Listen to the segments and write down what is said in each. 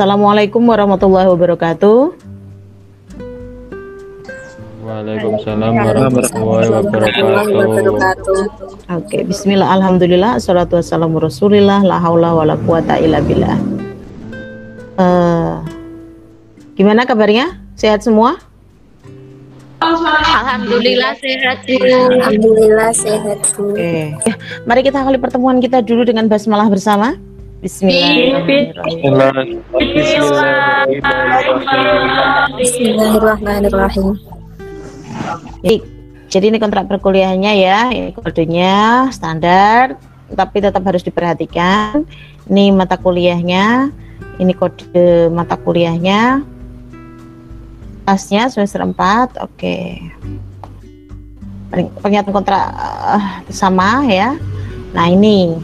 Assalamualaikum warahmatullahi wabarakatuh. Waalaikumsalam warahmatullahi wabarakatuh. Oke, bismillah, alhamdulillah, assalatu wassalamu rasulillah, la haula wa la quwata illa billah. Uh, gimana kabarnya? Sehat semua? Alhamdulillah sehat Bu. Alhamdulillah sehat Bu. Oke. Ya, mari kita awali pertemuan kita dulu dengan basmalah bersama. Bismillahirrahmanirrahim. Bismillahirrahmanirrahim. Jadi, jadi ini kontrak perkuliahannya ya, ini kodenya standar, tapi tetap harus diperhatikan. Ini mata kuliahnya, ini kode mata kuliahnya, kelasnya semester 4 oke okay. pernyataan kontrak uh, sama ya nah ini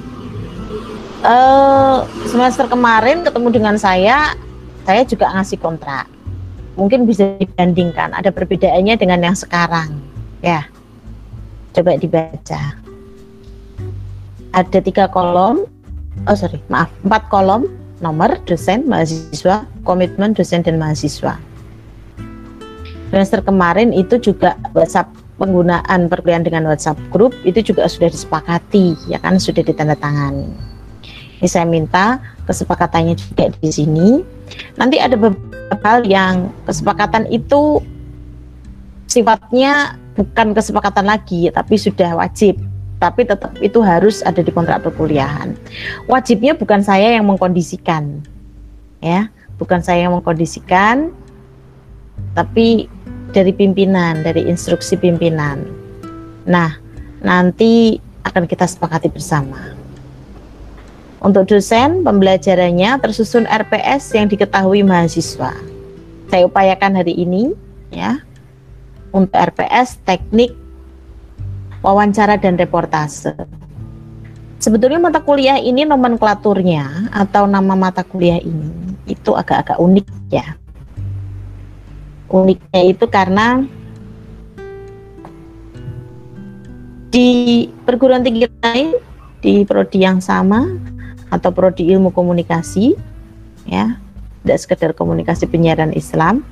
uh, semester kemarin ketemu dengan saya saya juga ngasih kontrak. Mungkin bisa dibandingkan ada perbedaannya dengan yang sekarang. Ya coba dibaca. Ada tiga kolom oh sorry maaf empat kolom nomor dosen mahasiswa komitmen dosen dan mahasiswa. Semester kemarin itu juga WhatsApp penggunaan perkuliahan dengan WhatsApp grup itu juga sudah disepakati ya kan sudah ditandatangani. Ini saya minta kesepakatannya juga di sini. Nanti ada beberapa hal yang kesepakatan itu sifatnya bukan kesepakatan lagi tapi sudah wajib tapi tetap itu harus ada di kontrak perkuliahan. Wajibnya bukan saya yang mengkondisikan. Ya, bukan saya yang mengkondisikan tapi dari pimpinan, dari instruksi pimpinan. Nah, nanti akan kita sepakati bersama. Untuk dosen, pembelajarannya tersusun RPS yang diketahui mahasiswa. Saya upayakan hari ini, ya, untuk RPS teknik wawancara dan reportase. Sebetulnya mata kuliah ini nomenklaturnya atau nama mata kuliah ini itu agak-agak unik ya uniknya itu karena di perguruan tinggi lain di prodi yang sama atau prodi ilmu komunikasi ya tidak sekedar komunikasi penyiaran Islam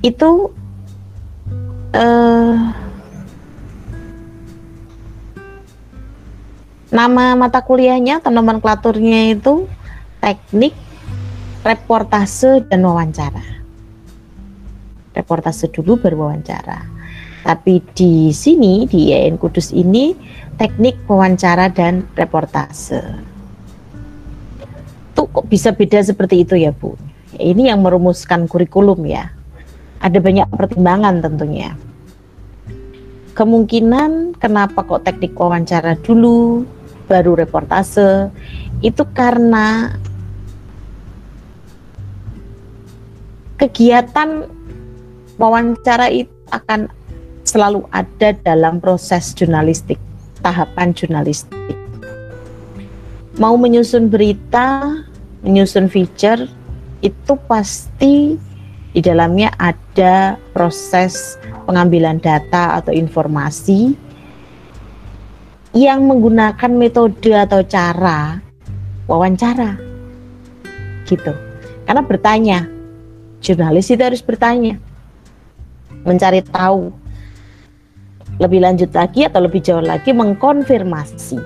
itu eh, nama mata kuliahnya atau nomenklaturnya itu teknik reportase dan wawancara. Reportase dulu berwawancara. Tapi di sini di IAIN Kudus ini teknik wawancara dan reportase. Tuh kok bisa beda seperti itu ya Bu? Ini yang merumuskan kurikulum ya. Ada banyak pertimbangan tentunya. Kemungkinan kenapa kok teknik wawancara dulu baru reportase itu karena kegiatan wawancara itu akan selalu ada dalam proses jurnalistik, tahapan jurnalistik. Mau menyusun berita, menyusun feature, itu pasti di dalamnya ada proses pengambilan data atau informasi yang menggunakan metode atau cara wawancara gitu karena bertanya jurnalis itu harus bertanya, mencari tahu lebih lanjut lagi atau lebih jauh lagi mengkonfirmasi.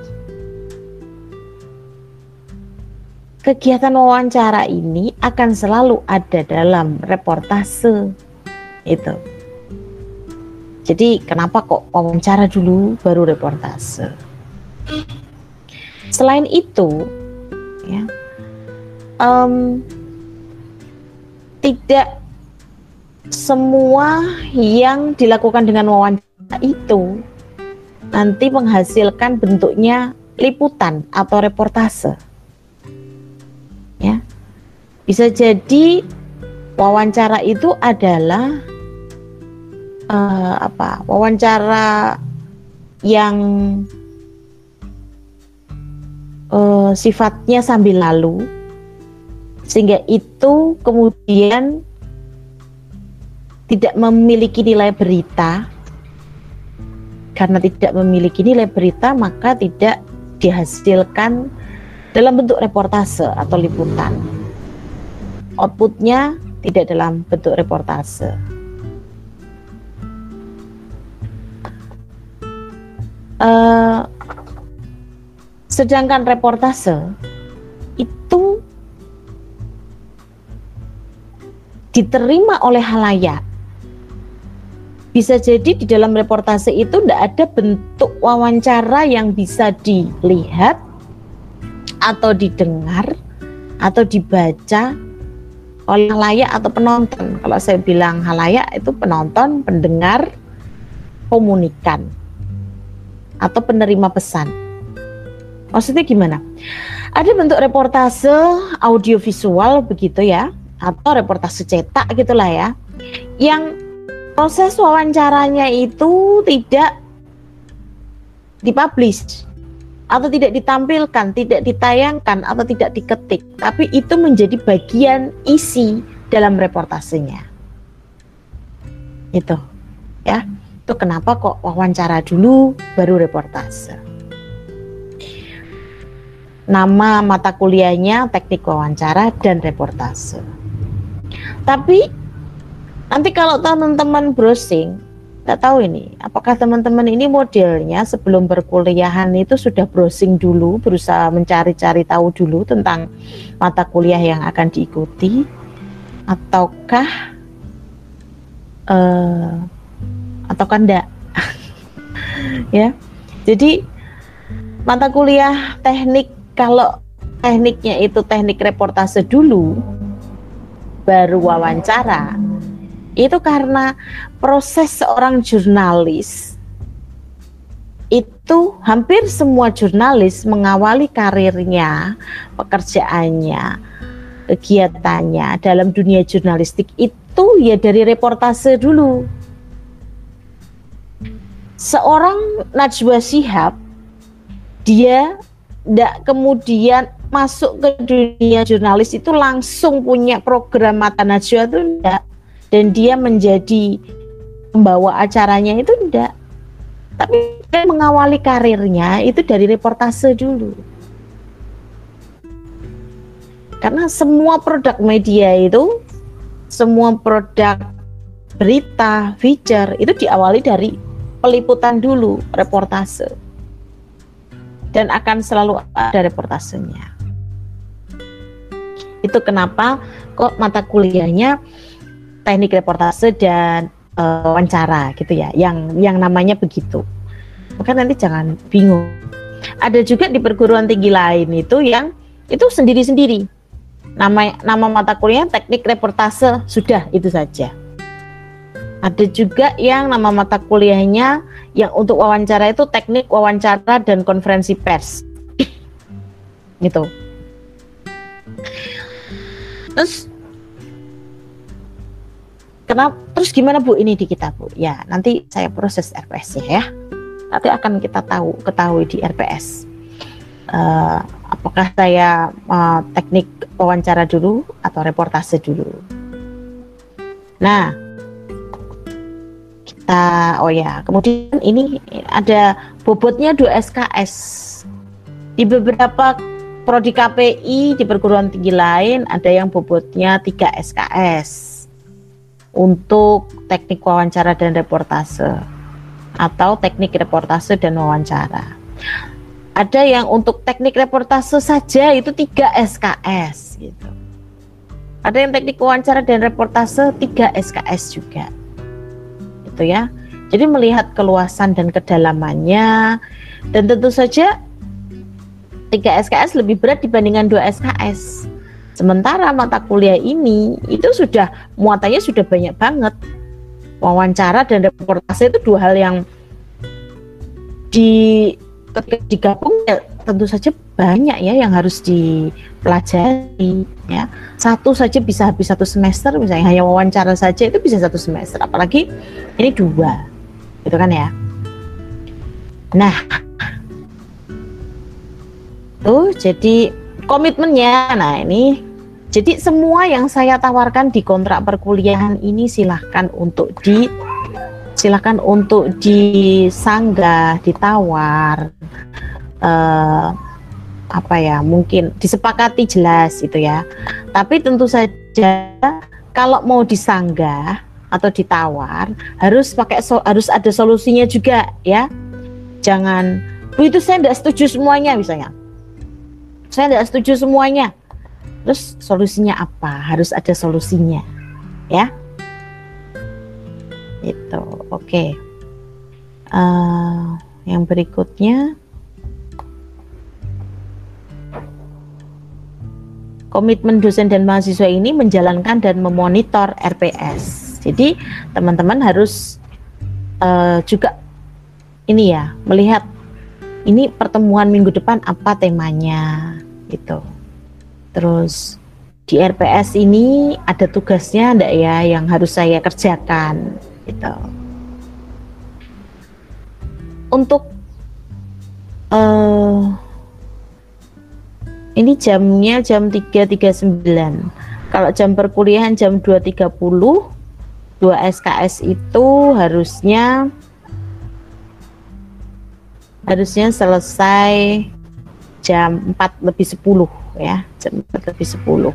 Kegiatan wawancara ini akan selalu ada dalam reportase itu. Jadi kenapa kok wawancara dulu baru reportase? Selain itu, ya, um, tidak semua yang dilakukan dengan wawancara itu nanti menghasilkan bentuknya liputan atau reportase. Ya. Bisa jadi wawancara itu adalah uh, apa? Wawancara yang uh, sifatnya sambil lalu sehingga itu kemudian tidak memiliki nilai berita karena tidak memiliki nilai berita maka tidak dihasilkan dalam bentuk reportase atau liputan. Outputnya tidak dalam bentuk reportase. Uh, sedangkan reportase itu diterima oleh halayak. Bisa jadi di dalam reportase itu tidak ada bentuk wawancara yang bisa dilihat atau didengar atau dibaca oleh halayak atau penonton. Kalau saya bilang halayak itu penonton, pendengar, komunikan atau penerima pesan. Maksudnya gimana? Ada bentuk reportase audiovisual begitu ya, atau reportase cetak gitulah ya, yang proses wawancaranya itu tidak dipublish atau tidak ditampilkan, tidak ditayangkan atau tidak diketik, tapi itu menjadi bagian isi dalam reportasenya. Itu. Ya. Itu kenapa kok wawancara dulu baru reportase. Nama mata kuliahnya teknik wawancara dan reportase. Tapi nanti kalau teman-teman browsing nggak tahu ini apakah teman-teman ini modelnya sebelum berkuliahan itu sudah browsing dulu berusaha mencari-cari tahu dulu tentang mata kuliah yang akan diikuti? Ataukah uh, ataukah enggak? Ya jadi mata kuliah teknik kalau tekniknya itu teknik reportase dulu baru wawancara itu karena proses seorang jurnalis. Itu hampir semua jurnalis mengawali karirnya, pekerjaannya, kegiatannya. Dalam dunia jurnalistik itu ya dari reportase dulu. Seorang Najwa Shihab dia tidak kemudian masuk ke dunia jurnalis itu langsung punya program mata Najwa itu enggak dan dia menjadi pembawa acaranya itu enggak tapi dia mengawali karirnya itu dari reportase dulu karena semua produk media itu semua produk berita, feature itu diawali dari peliputan dulu, reportase. Dan akan selalu ada reportasenya. Itu kenapa kok mata kuliahnya teknik reportase dan uh, wawancara gitu ya yang yang namanya begitu. Maka nanti jangan bingung. Ada juga di perguruan tinggi lain itu yang itu sendiri-sendiri. Nama nama mata kuliah teknik reportase sudah itu saja. Ada juga yang nama mata kuliahnya yang untuk wawancara itu teknik wawancara dan konferensi pers. Gitu. Terus Kenapa? Terus gimana Bu ini di kita Bu? Ya nanti saya proses RPS ya. Nanti akan kita tahu ketahui di RPS. Uh, eh, apakah saya uh, teknik wawancara dulu atau reportase dulu? Nah, kita oh ya, kemudian ini ada bobotnya 2 SKS. Di beberapa prodi KPI di perguruan tinggi lain ada yang bobotnya 3 SKS untuk teknik wawancara dan reportase atau teknik reportase dan wawancara. Ada yang untuk teknik reportase saja itu 3 SKS gitu. Ada yang teknik wawancara dan reportase 3 SKS juga. Itu ya. Jadi melihat keluasan dan kedalamannya dan tentu saja 3 SKS lebih berat dibandingkan 2 SKS Sementara mata kuliah ini itu sudah muatannya sudah banyak banget. Wawancara dan reportase itu dua hal yang di ketika digabung ya tentu saja banyak ya yang harus dipelajari ya. Satu saja bisa habis satu semester misalnya hanya wawancara saja itu bisa satu semester apalagi ini dua gitu kan ya. Nah tuh jadi komitmennya. Nah ini jadi semua yang saya tawarkan di kontrak perkuliahan ini silahkan untuk di silahkan untuk disanggah, ditawar. Uh, apa ya mungkin disepakati jelas itu ya. Tapi tentu saja kalau mau disanggah atau ditawar harus pakai so, harus ada solusinya juga ya. Jangan itu saya tidak setuju semuanya misalnya. Saya tidak setuju semuanya terus solusinya apa harus ada solusinya ya itu oke okay. uh, yang berikutnya komitmen dosen dan mahasiswa ini menjalankan dan memonitor RPS. Jadi teman-teman harus uh, juga ini ya melihat ini pertemuan minggu depan apa temanya itu. Terus di RPS ini ada tugasnya enggak ya yang harus saya kerjakan gitu. Untuk uh, ini jamnya jam 3.39 kalau jam perkuliahan jam 2.30 2 SKS itu harusnya harusnya selesai jam 4 lebih 10 ya jam 4 lebih 10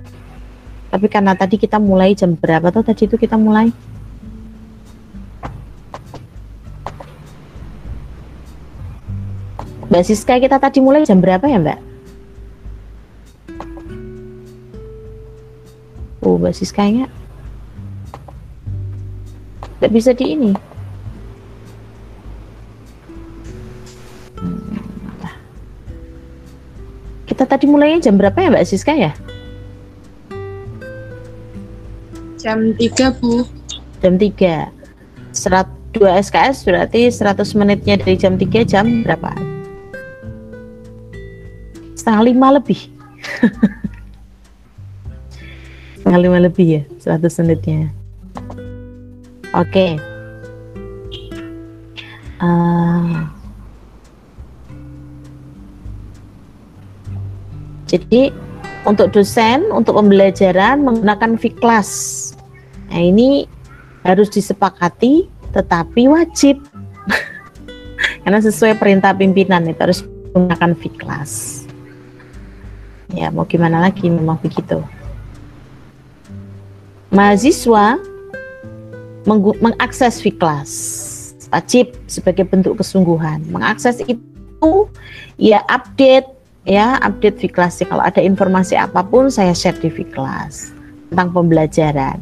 tapi karena tadi kita mulai jam berapa tuh tadi itu kita mulai Mbak Siska kita tadi mulai jam berapa ya Mbak? Oh, basis kayaknya tidak bisa di ini. Tadi mulainya jam berapa ya Mbak Siska ya? Jam 3, Bu. Jam 3. Serat 2 SKS berarti 100 menitnya dari jam 3 jam berapa? Setengah lima lebih. setengah lima lebih ya 100 menitnya oke okay. uh, jadi untuk dosen untuk pembelajaran menggunakan Viklas nah ini harus disepakati tetapi wajib. Karena sesuai perintah pimpinan itu harus menggunakan Viklas ya mau gimana lagi memang begitu? Mahasiswa mengakses Viklas wajib sebagai bentuk kesungguhan. Mengakses itu ya update ya update Viklas kalau ada informasi apa pun saya share di Viklas tentang pembelajaran.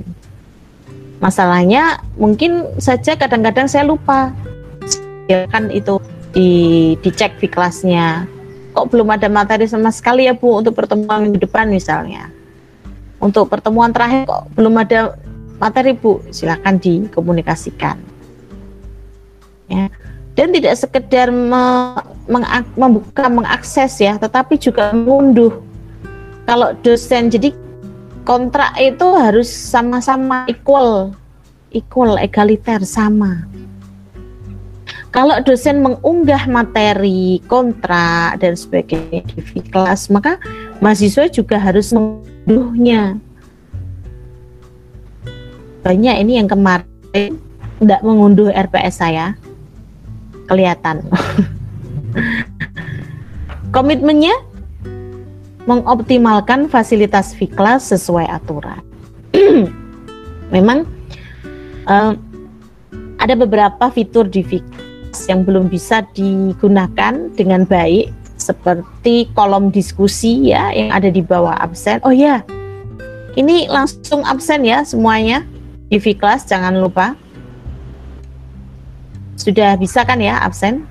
Masalahnya mungkin saja kadang-kadang saya lupa. Kan itu di dicek Viklasnya kok belum ada materi sama sekali ya Bu untuk pertemuan minggu depan misalnya? Untuk pertemuan terakhir kok belum ada materi Bu, silakan dikomunikasikan. Ya. Dan tidak sekedar me, meng, membuka, mengakses ya, tetapi juga mengunduh. Kalau dosen, jadi kontrak itu harus sama-sama equal, equal, egaliter, sama. Kalau dosen mengunggah materi, kontrak, dan sebagainya di kelas, maka mahasiswa juga harus mengunduhnya. Banyak ini yang kemarin tidak mengunduh RPS saya, kelihatan. Komitmennya mengoptimalkan fasilitas Viklas sesuai aturan. Memang uh, ada beberapa fitur di Viklas yang belum bisa digunakan dengan baik seperti kolom diskusi ya yang ada di bawah absen. Oh ya, ini langsung absen ya semuanya di V-Class jangan lupa. Sudah bisa kan ya absen?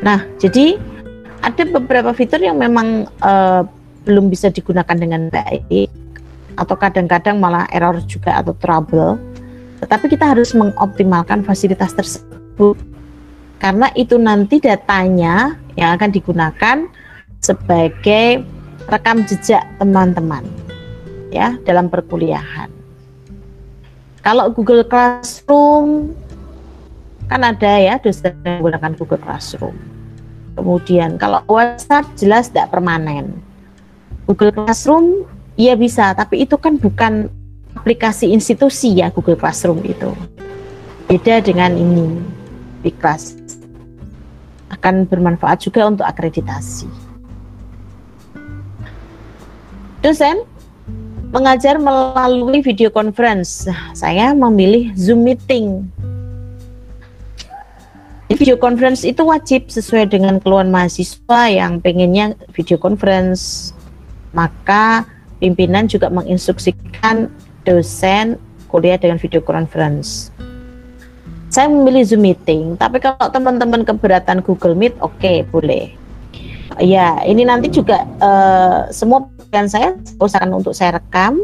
Nah, jadi ada beberapa fitur yang memang uh, belum bisa digunakan dengan baik atau kadang-kadang malah error juga atau trouble. Tetapi kita harus mengoptimalkan fasilitas tersebut karena itu nanti datanya yang akan digunakan sebagai rekam jejak teman-teman ya dalam perkuliahan. Kalau Google Classroom kan ada ya dosen yang menggunakan Google Classroom. Kemudian kalau WhatsApp jelas tidak permanen. Google Classroom iya bisa, tapi itu kan bukan aplikasi institusi ya Google Classroom itu. Beda dengan ini, Big Class akan bermanfaat juga untuk akreditasi. dosen mengajar melalui video conference. Saya memilih Zoom meeting. Video conference itu wajib sesuai dengan keluhan mahasiswa yang pengennya video conference. Maka pimpinan juga menginstruksikan dosen kuliah dengan video conference. Saya memilih Zoom meeting, tapi kalau teman-teman keberatan Google Meet, oke okay, boleh. Ya, ini nanti juga uh, semua dan saya usahakan untuk saya rekam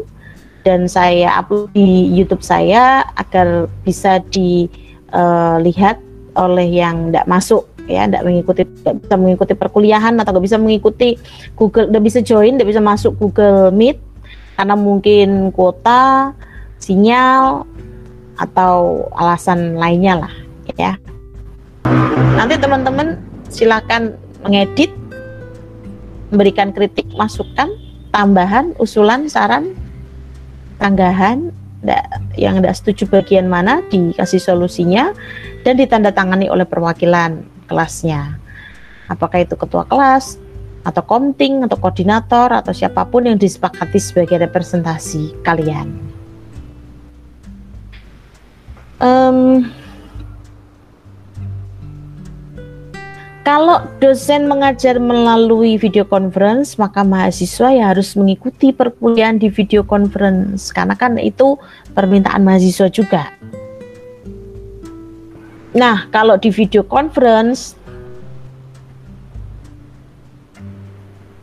dan saya upload di YouTube saya agar bisa dilihat uh, oleh yang tidak masuk ya tidak mengikuti tidak bisa mengikuti perkuliahan atau tidak bisa mengikuti Google tidak bisa join tidak bisa masuk Google Meet karena mungkin kuota sinyal atau alasan lainnya lah ya. Nanti teman-teman silakan mengedit memberikan kritik masukan tambahan, usulan, saran, tanggahan yang tidak setuju bagian mana dikasih solusinya dan ditandatangani oleh perwakilan kelasnya. Apakah itu ketua kelas atau komting atau koordinator atau siapa pun yang disepakati sebagai representasi kalian. Um, Kalau dosen mengajar melalui video conference, maka mahasiswa ya harus mengikuti perkuliahan di video conference karena kan itu permintaan mahasiswa juga. Nah, kalau di video conference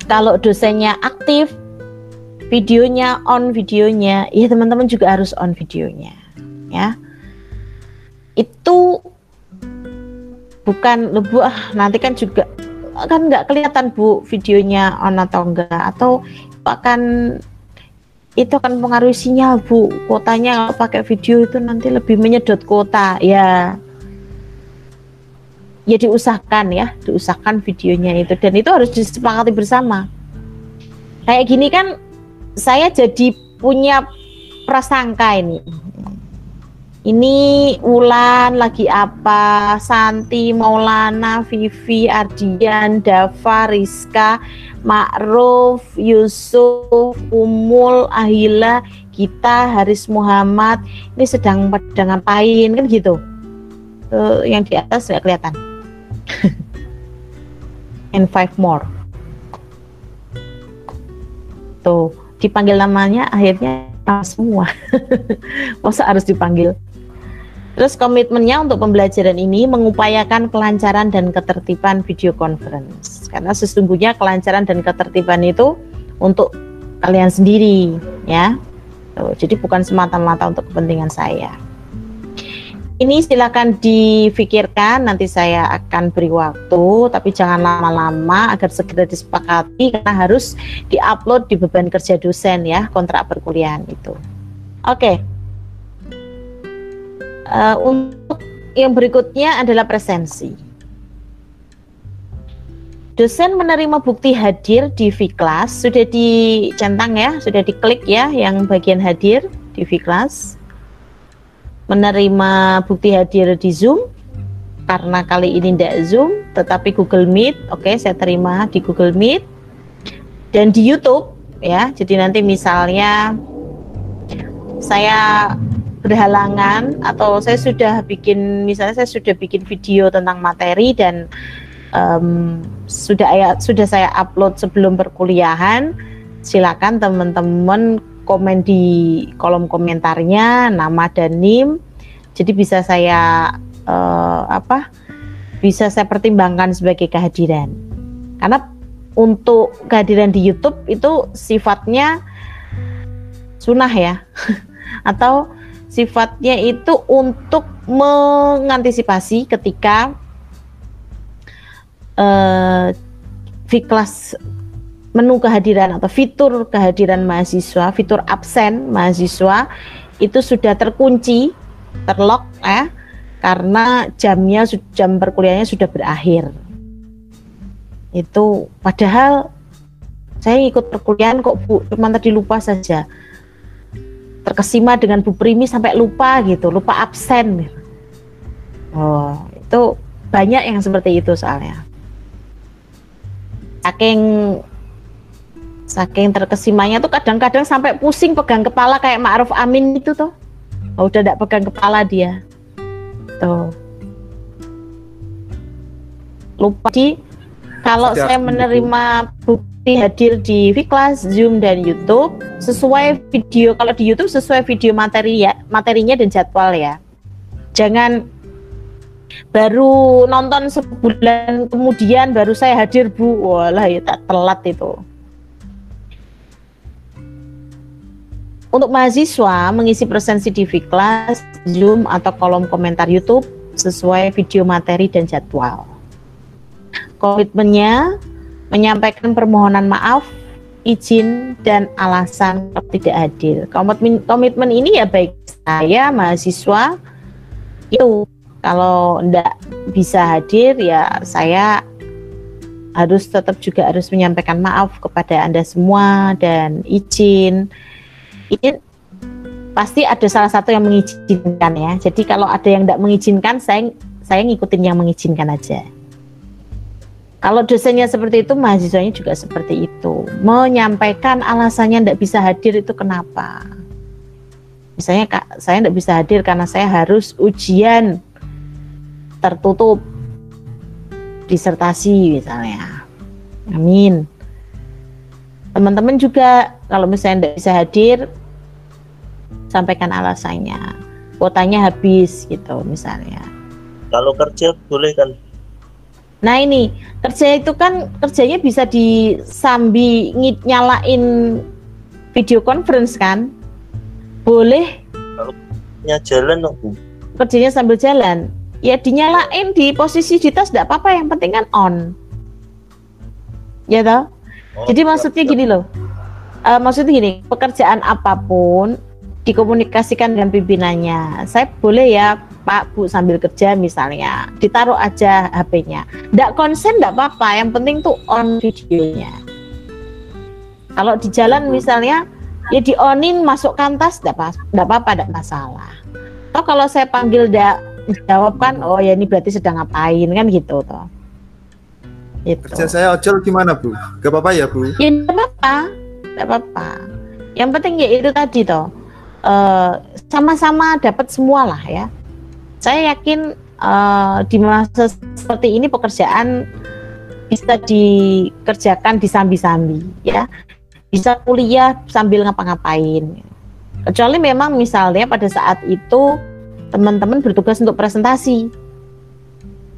kalau dosennya aktif, videonya on videonya, ya teman-teman juga harus on videonya, ya. Itu bukan bu ah, nanti kan juga kan nggak kelihatan bu videonya on atau enggak atau akan itu akan mempengaruhi sinyal bu kuotanya kalau pakai video itu nanti lebih menyedot kuota ya ya diusahakan ya diusahakan videonya itu. Dan itu harus disepakati bersama. Kayak gini kan saya jadi punya prasangka ini. Ini Ulan lagi apa, Santi, Maulana, Vivi, Ardian, Dava, Rizka, Ma'ruf, Yusuf, Umul, Ahila, kita, Haris Muhammad, ini sedang pada ngapain? Kan gitu. Uh, yang di atas nggak kelihatan. And five more. Tuh, dipanggil namanya akhirnya semua. Masa harus dipanggil? Terus komitmennya untuk pembelajaran ini mengupayakan kelancaran dan ketertiban video conference. Karena sesungguhnya kelancaran dan ketertiban itu untuk kalian sendiri, ya. Tuh, jadi bukan semata-mata untuk kepentingan saya. Ini silakan difikirkan, nanti saya akan beri waktu, tapi jangan lama-lama agar segera disepakati karena harus diupload di beban kerja dosen ya, kontrak perkuliahan itu. Oke. Okay. Uh, untuk yang berikutnya adalah presensi. Dosen menerima bukti hadir di V-Class, sudah dicentang ya, sudah diklik ya yang bagian hadir di V-Class. Menerima bukti hadir di Zoom, karena kali ini tidak Zoom, tetapi Google Meet, oke okay, saya terima di Google Meet. Dan di YouTube ya, jadi nanti misalnya saya berhalangan atau saya sudah bikin misalnya saya sudah bikin video tentang materi dan um, sudah sudah saya upload sebelum perkuliahan silakan teman-teman komen di kolom komentarnya nama dan nim. Jadi bisa saya uh, apa bisa saya pertimbangkan sebagai kehadiran. Karena untuk kehadiran di YouTube itu sifatnya sunnah ya. Atau sifatnya itu untuk mengantisipasi ketika uh, kelas menu kehadiran atau fitur kehadiran mahasiswa, fitur absen mahasiswa itu sudah terkunci, terlock ya, karena jamnya jam perkuliahannya sudah berakhir. Itu padahal saya ikut perkuliahan kok Bu, cuma tadi lupa saja terkesima dengan Bu Primi sampai lupa gitu, lupa absen. Oh, itu banyak yang seperti itu soalnya. Saking saking terkesimanya tuh kadang-kadang sampai pusing pegang kepala kayak Ma'ruf Amin itu tuh oh, udah tidak pegang kepala dia. Tuh. Lupa. Di kalau Setiap saya menerima bukti hadir di Viklas, Zoom dan YouTube sesuai video kalau di YouTube sesuai video materi ya materinya dan jadwal ya. Jangan baru nonton sebulan kemudian baru saya hadir bu. Walah ya tak telat itu untuk mahasiswa mengisi presensi di Viklas, Zoom atau kolom komentar YouTube sesuai video materi dan jadwal. Komitmennya menyampaikan permohonan maaf, izin dan alasan tidak hadir. Komitmen komitmen ini ya baik saya mahasiswa itu kalau tidak bisa hadir ya saya harus tetap juga harus menyampaikan maaf kepada Anda semua dan izin pasti ada salah satu yang mengizinkan ya. Jadi kalau ada yang tidak mengizinkan, saya saya ngikutin yang mengizinkan aja. Kalau dosennya seperti itu, mahasiswanya juga seperti itu. Menyampaikan alasannya tidak bisa hadir itu kenapa? Misalnya kak, saya tidak bisa hadir karena saya harus ujian tertutup disertasi misalnya. Amin. Teman-teman juga kalau misalnya tidak bisa hadir, sampaikan alasannya. Kuotanya habis gitu misalnya. Kalau kerja boleh kan? nah ini kerja itu kan kerjanya bisa disambi nyalain video conference kan? Boleh. Ya jalan dong Bu. kerjanya sambil jalan. Ya dinyalain di posisi di tas tidak apa-apa yang penting kan on. Ya toh? Oh, jadi maksudnya gini loh. Eh, maksudnya gini pekerjaan apa pun dikomunikasikan dengan pimpinannya saya boleh ya Pak Bu sambil kerja misalnya ditaruh aja HP-nya tidak konsen tidak apa-apa yang penting tuh on videonya kalau di jalan misalnya ya di onin masuk kantas tidak apa-apa tidak masalah atau kalau saya panggil tidak jawab kan oh ya ini berarti sedang ngapain kan gitu toh Gitu. Kerja saya ojol gimana Bu? Gak apa-apa ya Bu? Ya tidak apa-apa, tidak apa-apa. Yang penting ya itu tadi toh, eh, sama-sama dapat semua lah ya. Saya yakin eh, di masa seperti ini pekerjaan bisa dikerjakan disambi-sambi ya, bisa kuliah sambil ngapa-ngapain. Kecuali memang misalnya pada saat itu teman-teman bertugas untuk presentasi.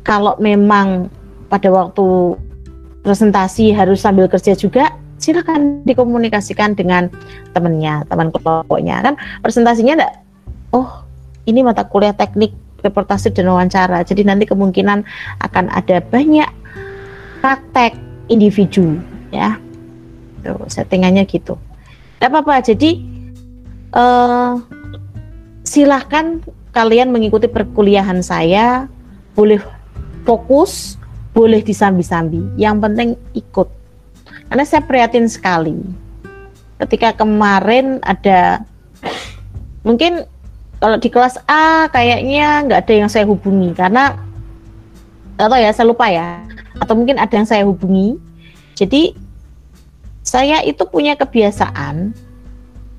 Kalau memang pada waktu presentasi harus sambil kerja juga silakan dikomunikasikan dengan temennya teman kelompoknya. Kan presentasinya enggak oh ini mata kuliah teknik reportase dan wawancara. Jadi nanti kemungkinan akan ada banyak praktek individu ya. Tuh settingannya gitu. Tidak apa-apa jadi eh, silahkan kalian mengikuti perkuliahan saya. Boleh fokus boleh disambi-sambi. Yang penting ikut. Karena saya prihatin sekali. Ketika kemarin ada mungkin kalau di kelas A kayaknya nggak ada yang saya hubungi karena atau ya saya lupa ya atau mungkin ada yang saya hubungi. Jadi saya itu punya kebiasaan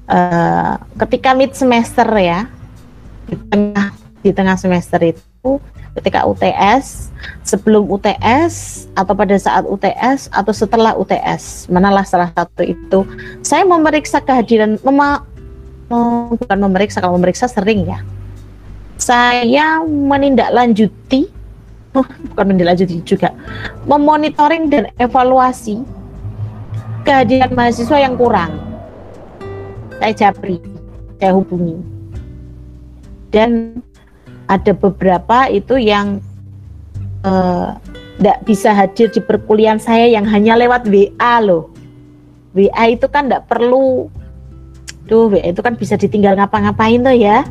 eh, ketika mid semester ya di tengah di tengah semester itu ketika UTS, sebelum UTS atau pada saat UTS atau setelah UTS, manalah salah satu itu. Saya memeriksa kehadiran mema, mem- bukan memeriksa kalau memeriksa sering ya. Saya menindaklanjuti bukan menindaklanjuti juga, memonitoring dan evaluasi kehadiran mahasiswa yang kurang. Saya japri, saya hubungi. Dan ada beberapa itu yang tidak bisa hadir di perkuliahan saya yang hanya lewat WA loh. WA itu kan tidak perlu, tuh WA itu kan bisa ditinggal ngapa-ngapain tuh ya.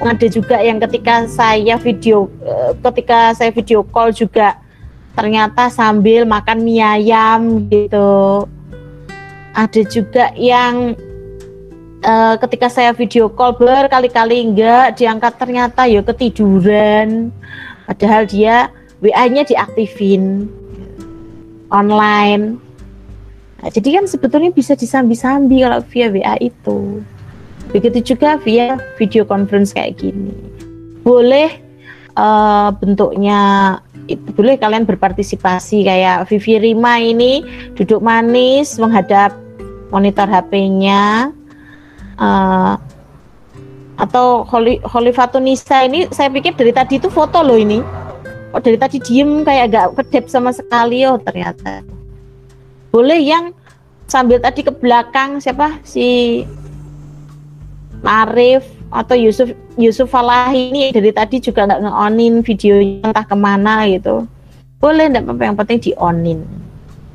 Ada juga yang ketika saya video, eh, ketika saya video call juga ternyata sambil makan mie ayam gitu. Ada juga yang eh, ketika saya video call berkali-kali enggak diangkat ternyata ya ketiduran padahal dia WA-nya diaktifin online Nah, jadi kan sebetulnya bisa disambi-sambi kalau via WA itu. Begitu juga via video conference kayak gini. Boleh uh, bentuknya itu boleh kalian berpartisipasi kayak Vivi Rima ini duduk manis menghadap monitor HP-nya uh, atau Holy Fatunisa ini saya pikir dari tadi itu foto loh ini. Oh dari tadi diem kayak agak kedep sama sekali. Oh ternyata. Boleh yang sambil tadi ke belakang siapa? Si Marif atau Yusuf Yusuf Falahi ini dari tadi juga nggak ngeonin videonya entah ke mana gitu. Boleh enggak apa yang penting di onin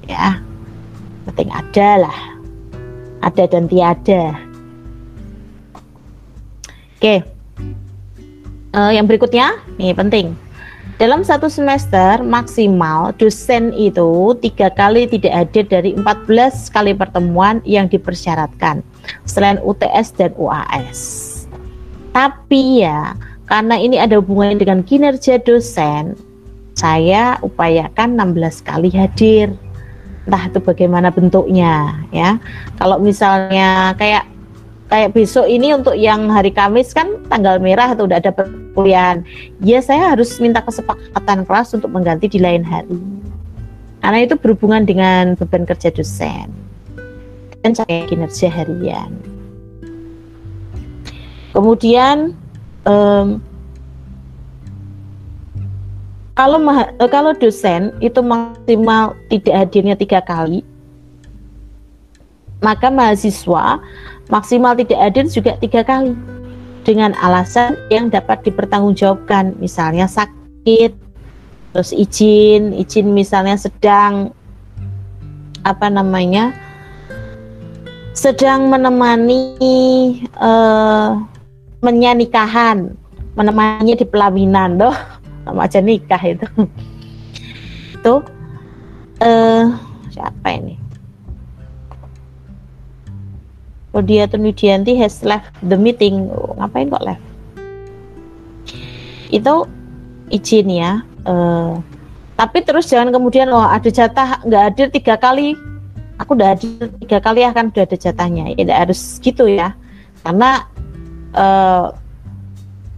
ya penting ada lah. Ada dan tiada Oke. Uh, yang berikutnya, nih penting. Dalam satu semester maksimal dosen itu tiga kali tidak hadir dari 14 kali pertemuan yang dipersyaratkan selain UTS dan UAS. Tapi ya karena ini ada hubungannya dengan kinerja dosen, saya upayakan 16 kali hadir. Entah itu bagaimana bentuknya ya. Kalau misalnya kayak kayak besok ini untuk yang hari Kamis kan tanggal merah atau udah ada perkuliahan. Ya saya harus minta kesepakatan kelas untuk mengganti di lain hari. Karena itu berhubungan dengan beban kerja dosen dan saya kinerja harian. Kemudian um, kalau eh, kalau dosen itu maksimal tidak hadirnya tiga kali, maka mahasiswa maksimal tidak hadir juga tiga kali. Dengan alasan yang dapat dipertanggungjawabkan misalnya sakit terus izin izin misalnya sedang apa namanya sedang menemani uh, menyanikahan menemani di pelawinan loh nama aja nikah itu. Itu uh, siapa ini Oh dia Widianti has left the meeting. Oh, ngapain kok left? Itu izin ya. Uh, tapi terus jangan kemudian oh ada jatah nggak hadir tiga kali. Aku udah hadir tiga kali ya kan udah ada jatahnya. Ya tidak harus gitu ya. Karena uh,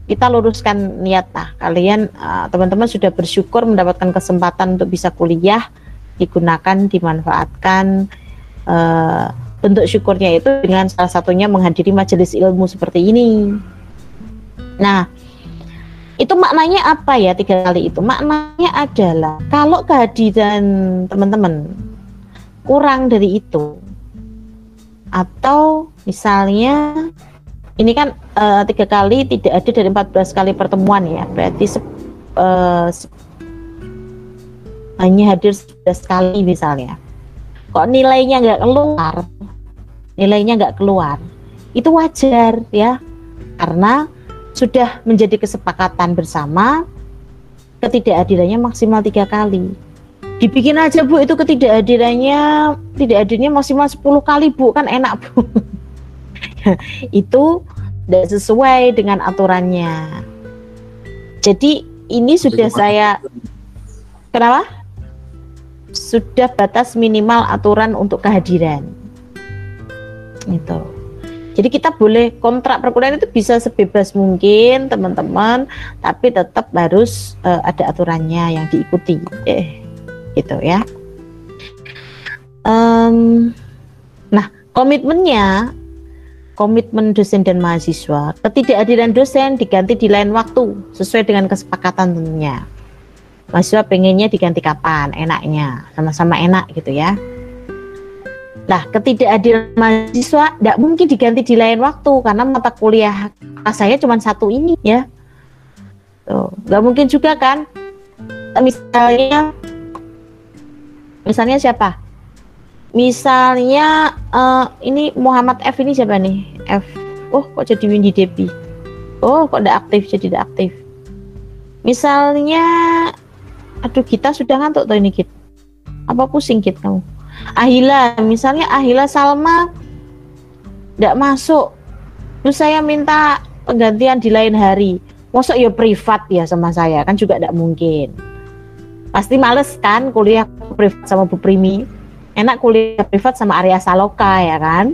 kita luruskan niat lah. Kalian teman teman-teman sudah bersyukur mendapatkan kesempatan untuk bisa kuliah, digunakan, dimanfaatkan. Uh, bentuk syukurnya itu dengan salah satunya menghadiri majelis ilmu seperti ini. Nah, itu maknanya apa ya tiga kali itu? Maknanya adalah kalau kehadiran teman-teman kurang dari itu, atau misalnya ini kan uh, tiga kali tidak ada dari 14 kali pertemuan ya, berarti se, uh, se, hanya hadir 11 kali misalnya. Kok nilainya nggak keluar? Nilainya nggak keluar. Itu wajar ya. Karena sudah menjadi kesepakatan bersama ketidakhadirannya maksimal tiga kali. Dibikin aja bu itu ketidakhadirannya tidak hadirnya maksimal 10 kali bu. Kan enak bu. Itu tidak sesuai dengan aturannya. Jadi ini sudah saya kenapa? Sudah batas minimal aturan untuk kehadiran gitu. Jadi kita boleh kontrak perkuliahan itu bisa sebebas mungkin teman-teman, tapi tetap harus uh, ada aturannya yang diikuti, eh, gitu ya. Um, nah komitmennya, komitmen dosen dan mahasiswa, ketidakhadiran dosen diganti di lain waktu sesuai dengan kesepakatan tentunya. Mahasiswa pengennya diganti kapan, enaknya, sama-sama enak gitu ya. Nah, ketidakhadiran mahasiswa tidak mungkin diganti di lain waktu karena mata kuliah saya cuma satu ini ya. Nggak mungkin juga kan? Misalnya, misalnya siapa? Misalnya uh, ini Muhammad F ini siapa nih? F. Oh, kok jadi Windy Debbie? Oh, kok tidak aktif jadi tidak aktif. Misalnya, aduh kita sudah ngantuk tuh ini kit. Apa pusing kit kamu? Ahila misalnya Ahila Salma tidak masuk terus saya minta penggantian di lain hari. Masuk ya privat ya sama saya kan juga tidak mungkin. Pasti males kan kuliah privat sama Bu Primi. Enak kuliah privat sama Arya Saloka ya kan?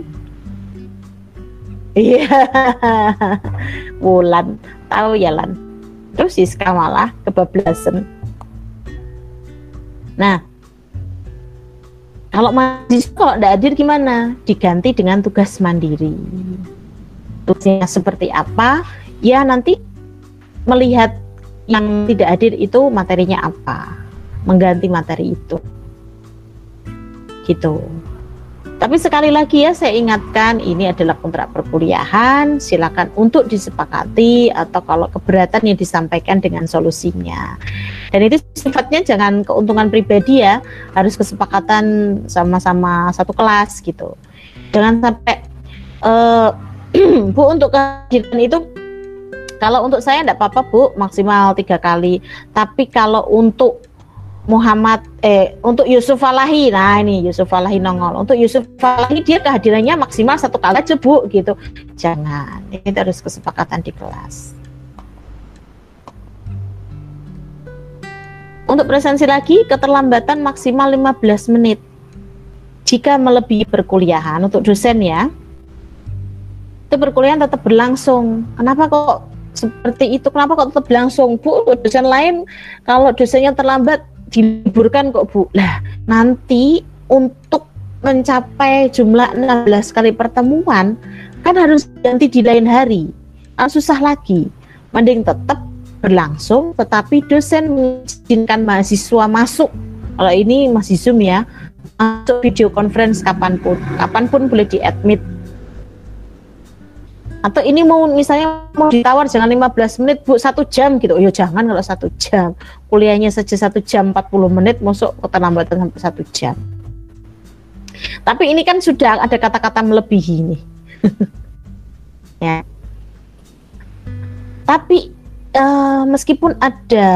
Iya. Wulan tahu ya Lan? Terus Siska malah kebablasan. Nah kalau mahasiswa kalau tidak hadir gimana? Diganti dengan tugas mandiri. Tugasnya seperti apa? Ya nanti melihat yang tidak hadir itu materinya apa. Mengganti materi itu. Gitu tapi sekali lagi ya saya ingatkan ini adalah kontrak perkuliahan. Silakan untuk disepakati atau kalau keberatan yang disampaikan dengan solusinya. Dan itu sifatnya jangan keuntungan pribadi ya. Harus kesepakatan sama-sama satu kelas gitu. Jangan sampai uh, Bu untuk kehadiran itu kalau untuk saya tidak apa-apa Bu, maksimal tiga kali. Tapi kalau untuk Muhammad eh untuk Yusuf Falahi, nah ini Yusuf Falahi nongol. Untuk Yusuf Falahi dia kehadirannya maksimal satu kali aja Bu gitu. Jangan, ini harus kesepakatan di kelas. Untuk presensi lagi keterlambatan maksimal 15 menit. Jika melebihi perkuliahan untuk dosen ya, itu perkuliahan tetap berlangsung. Kenapa kok seperti itu kenapa kok tetap langsung bu dosen lain kalau dosennya terlambat diliburkan kok bu. Lah nanti untuk mencapai jumlah 16 kali pertemuan kan harus ganti di lain hari. Kan susah lagi. Mending tetap berlangsung tetapi dosen mengizinkan mahasiswa masuk. Kalau ini masih zoom ya masuk video conference kapan pun. Kapan pun boleh di admit atau ini mau misalnya mau ditawar jangan 15 menit bu satu jam gitu. Ya jangan kalau satu jam. Kuliahnya saja satu jam 40 menit masuk keterlambatan sampai satu jam? Tapi ini kan sudah ada kata-kata melebihi nih. Ya. Tapi uh, meskipun ada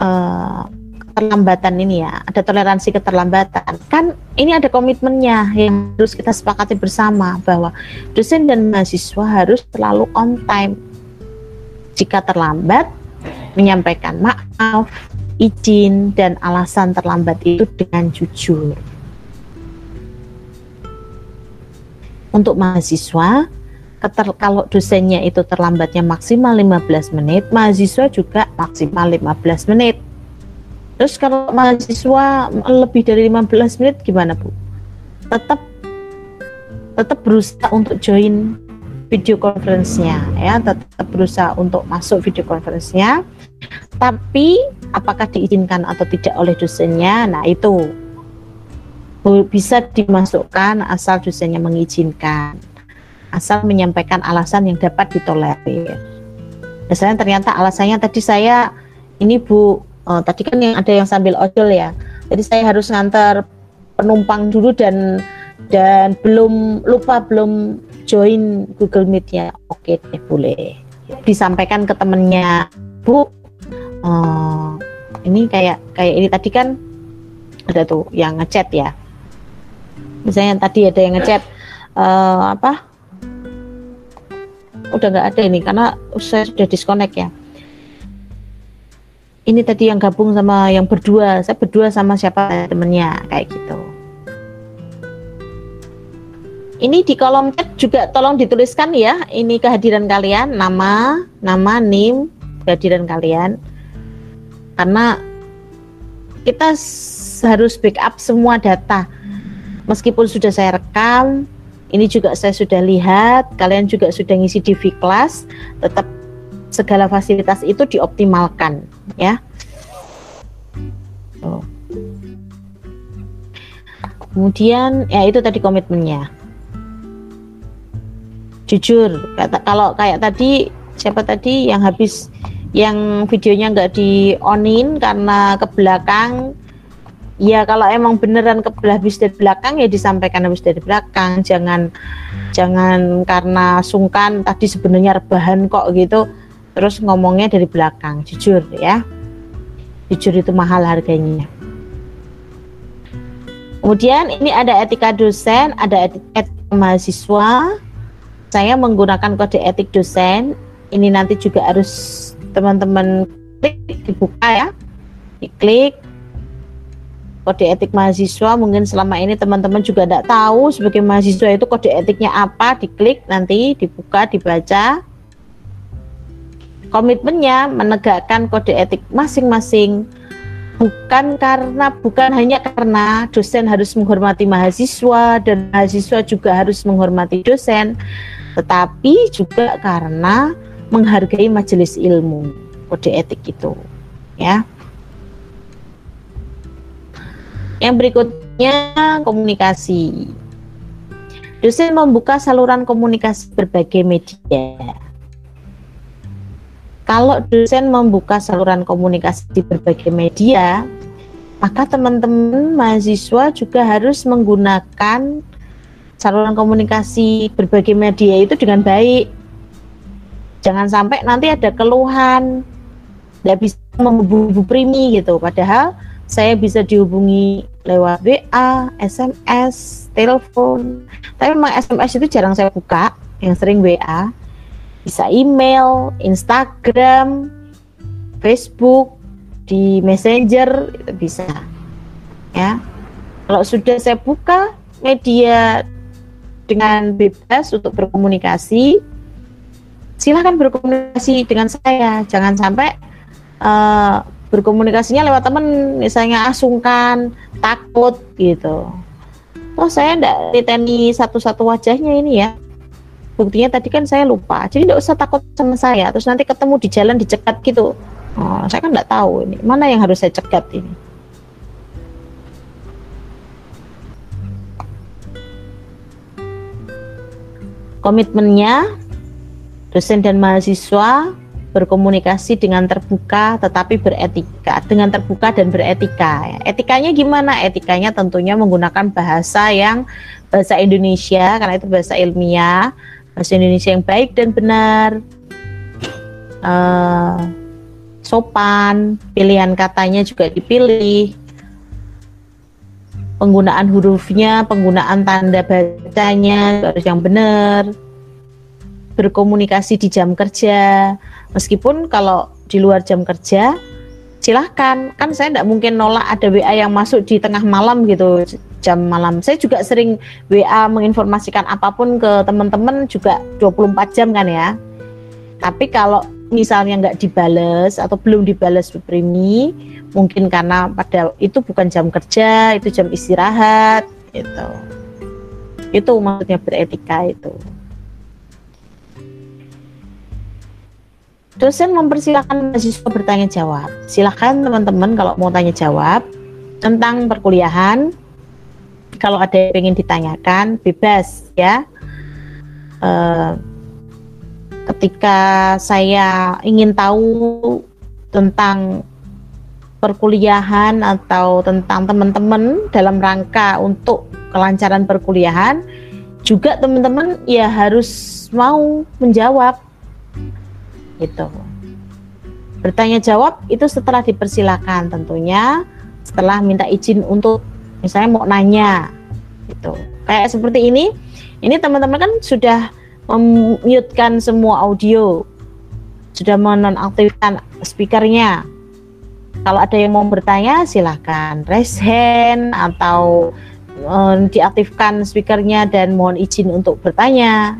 uh, keterlambatan ini ya, ada toleransi keterlambatan. Kan ini ada komitmennya yang harus kita sepakati bersama bahwa dosen dan mahasiswa harus selalu on time. Jika terlambat, menyampaikan maaf, izin dan alasan terlambat itu dengan jujur. Untuk mahasiswa, keter, kalau dosennya itu terlambatnya maksimal 15 menit, mahasiswa juga maksimal 15 menit Terus kalau mahasiswa lebih dari 15 menit gimana Bu? Tetap tetap berusaha untuk join video conference-nya ya, tetap berusaha untuk masuk video conference-nya. Tapi apakah diizinkan atau tidak oleh dosennya? Nah, itu bisa dimasukkan asal dosennya mengizinkan. Asal menyampaikan alasan yang dapat ditolerir. Misalnya ternyata alasannya tadi saya ini Bu uh, tadi kan yang ada yang sambil ojol ya. Jadi saya harus ngantar penumpang dulu dan dan belum lupa belum join Google Meet ya. Oke deh boleh. Disampaikan ke temennya Bu. Uh, ini kayak kayak ini tadi kan ada tuh yang ngechat ya. Misalnya tadi ada yang ngechat uh, apa? Udah nggak ada ini karena saya sudah disconnect ya ini tadi yang gabung sama yang berdua. Saya berdua sama siapa? Temennya kayak gitu. Ini di kolom chat juga tolong dituliskan ya. Ini kehadiran kalian. Nama nama nim kehadiran kalian. Karena kita harus backup semua data. Meskipun sudah saya rekam ini juga saya sudah lihat. Kalian juga sudah ngisi di class. Tetap segala fasilitas itu dioptimalkan ya. Oh. Kemudian ya itu tadi komitmennya. Jujur, kata kalau kayak tadi siapa tadi yang habis yang videonya nggak di onin karena ke belakang ya kalau emang beneran ke habis dari belakang ya disampaikan habis dari belakang jangan jangan karena sungkan tadi sebenarnya rebahan kok gitu terus ngomongnya dari belakang jujur ya. Jujur itu mahal harganya. Kemudian ini ada etika dosen ada etik, etika mahasiswa. Saya menggunakan kode etik dosen. Ini nanti juga harus teman-teman klik dibuka ya. Diklik. Kode etik mahasiswa mungkin selama ini teman-teman juga tidak tahu sebagai mahasiswa itu kode etiknya apa. Diklik nanti dibuka dibaca komitmennya menegakkan kode etik masing-masing bukan karena bukan hanya karena dosen harus menghormati mahasiswa dan mahasiswa juga harus menghormati dosen tetapi juga karena menghargai majelis ilmu kode etik itu ya yang berikutnya komunikasi. Dosen membuka saluran komunikasi berbagai media. Kalau dosen membuka saluran komunikasi di berbagai media, maka teman-teman mahasiswa juga harus menggunakan saluran komunikasi berbagai media itu dengan baik. Jangan sampai nanti ada keluhan, tidak bisa membubu primi gitu. Padahal saya bisa dihubungi lewat WA, SMS, telepon. Tapi memang SMS itu jarang saya buka, yang sering WA. Bisa email, Instagram, Facebook, di Messenger bisa. Ya. Kalau sudah saya buka media dengan bebas untuk berkomunikasi, silahkan berkomunikasi dengan saya. Jangan sampai uh, berkomunikasinya lewat temen misalnya asungkan takut gitu oh saya enggak diteni satu-satu wajahnya ini ya buktinya tadi kan saya lupa. Jadi enggak usah takut sama saya. Terus nanti ketemu di jalan dicegat gitu. Oh, saya kan enggak tahu ini. Mana yang harus saya cegat ini? Komitmennya dosen dan mahasiswa berkomunikasi dengan terbuka tetapi beretika. Dengan terbuka dan beretika. Ya. etikanya gimana? Etikanya tentunya menggunakan bahasa yang bahasa Indonesia karena itu bahasa ilmiah bahasa Indonesia yang baik dan benar. Uh, sopan pilihan katanya juga dipilih. Penggunaan hurufnya penggunaan tanda bacanya harus yang benar. Berkomunikasi di jam kerja. Meskipun kalau di luar jam kerja, silahkan. Kan saya tidak mungkin nolak ada WA yang masuk di tengah malam gitu, jam malam. Saya juga sering WA menginformasikan apa pun ke teman-teman juga 24 jam kan ya. Tapi kalau misalnya nggak dibales atau belum dibales primi, mungkin karena pada itu bukan jam kerja, itu jam istirahat, gitu. Itu maksudnya beretika itu. Dosen mempersilahkan mahasiswa bertanya jawab. Silahkan teman-teman kalau mau tanya jawab tentang perkuliahan, kalau ada yang ingin ditanyakan bebas ya. Uh, ketika saya ingin tahu tentang perkuliahan atau tentang teman-teman dalam rangka untuk kelancaran perkuliahan, juga teman-teman ya harus mau menjawab itu bertanya jawab itu setelah dipersilakan tentunya setelah minta izin untuk misalnya mau nanya gitu. Kayak seperti ini ini teman-teman kan sudah memutekan semua audio sudah menonaktifkan speakernya. Kalau ada yang mau bertanya silahkan raise hand atau um, diaktifkan speakernya dan mohon izin untuk bertanya.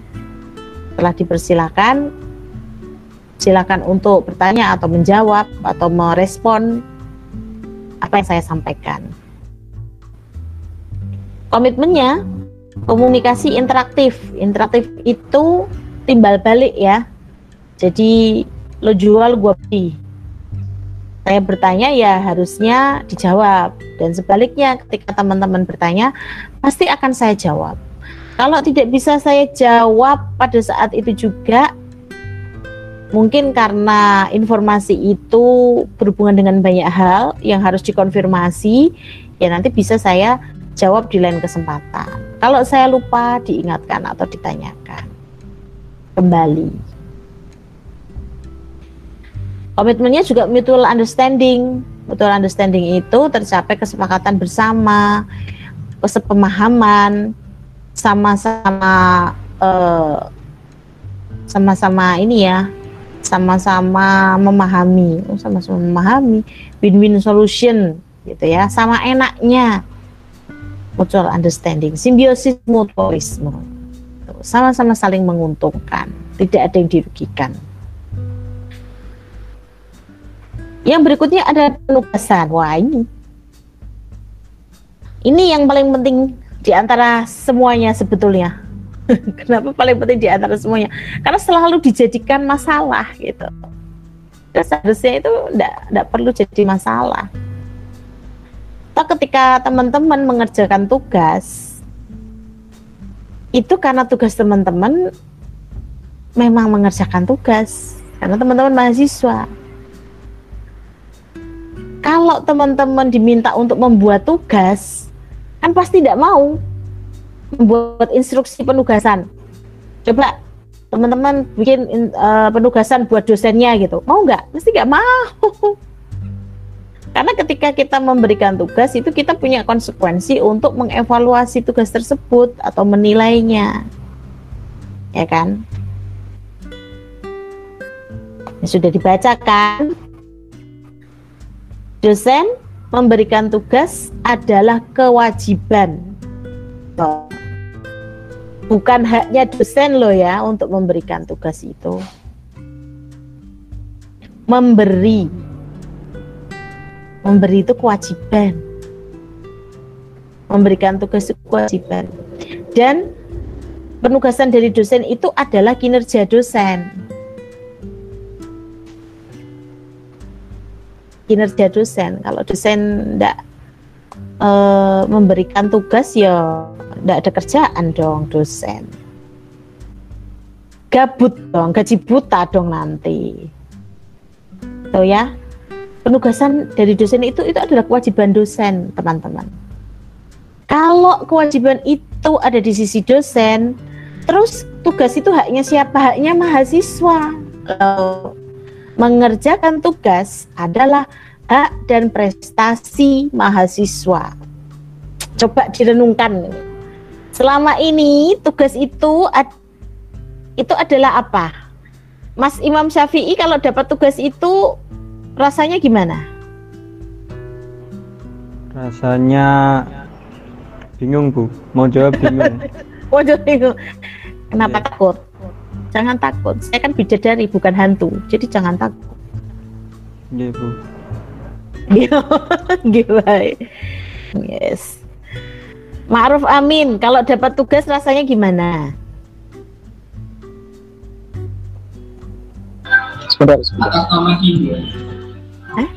Setelah dipersilakan silakan untuk bertanya atau menjawab atau merespon apa yang saya sampaikan. Komitmennya komunikasi interaktif. Interaktif itu timbal balik ya. Jadi lo jual gua beli. Saya bertanya ya harusnya dijawab dan sebaliknya ketika teman-teman bertanya pasti akan saya jawab. Kalau tidak bisa saya jawab pada saat itu juga mungkin karena informasi itu berhubungan dengan banyak hal yang harus dikonfirmasi ya nanti bisa saya jawab di lain kesempatan. Kalau saya lupa diingatkan atau ditanyakan. Kembali. Komitmennya juga mutual understanding. Mutual understanding itu tercapai kesepakatan bersama kesepemahaman sama-sama uh, sama-sama ini ya sama-sama memahami, sama-sama memahami, win-win solution gitu ya. Sama enaknya. Mutual understanding simbiosis mutualisme. Sama-sama saling menguntungkan tidak ada yang dirugikan. Yang berikutnya ada penugasan. Wah ini. Ini yang paling penting di antara semuanya sebetulnya kenapa paling penting di antara semuanya? Karena selalu dijadikan masalah gitu. Dan seharusnya itu tidak perlu jadi masalah. Atau ketika teman-teman mengerjakan tugas itu karena tugas teman-teman memang mengerjakan tugas karena teman-teman mahasiswa. Kalau teman-teman diminta untuk membuat tugas kan pasti tidak mau membuat instruksi penugasan. Coba teman-teman bikin uh, penugasan buat dosennya gitu. Mau nggak? Mesti nggak mau. Karena ketika kita memberikan tugas itu kita punya konsekuensi untuk mengevaluasi tugas tersebut atau menilainya. Ya kan? Ya, sudah dibacakan. Dosen memberikan tugas adalah kewajiban bukan haknya dosen loh ya untuk memberikan tugas itu. Memberi. Memberi itu kewajiban. Memberikan tugas itu kewajiban. Dan penugasan dari dosen itu adalah kinerja dosen. Kinerja dosen. Kalau dosen tidak e, eh, memberikan tugas ya tidak ada kerjaan dong dosen. Gabut dong gaji buta dong nanti. Tuh ya? Penugasan dari dosen itu itu adalah kewajiban dosen teman-teman. Kalau kewajiban itu ada di sisi dosen terus tugas itu haknya siapa? Haknya mahasiswa. Mengerjakan tugas adalah hak dan prestasi mahasiswa. Coba direnungkan Selama ini tugas itu itu adalah apa? Mas Imam Syafi'i kalau dapat tugas itu rasanya gimana? Rasanya bingung bu, mau jawab bingung. mau jawab bingung. Kenapa yeah. takut? Jangan takut. Saya kan bidadari bukan hantu, jadi jangan takut. Iya bu. Gila. Yes. Ma'ruf Amin, kalau dapat tugas rasanya gimana? Sebentar, sebentar. Hah?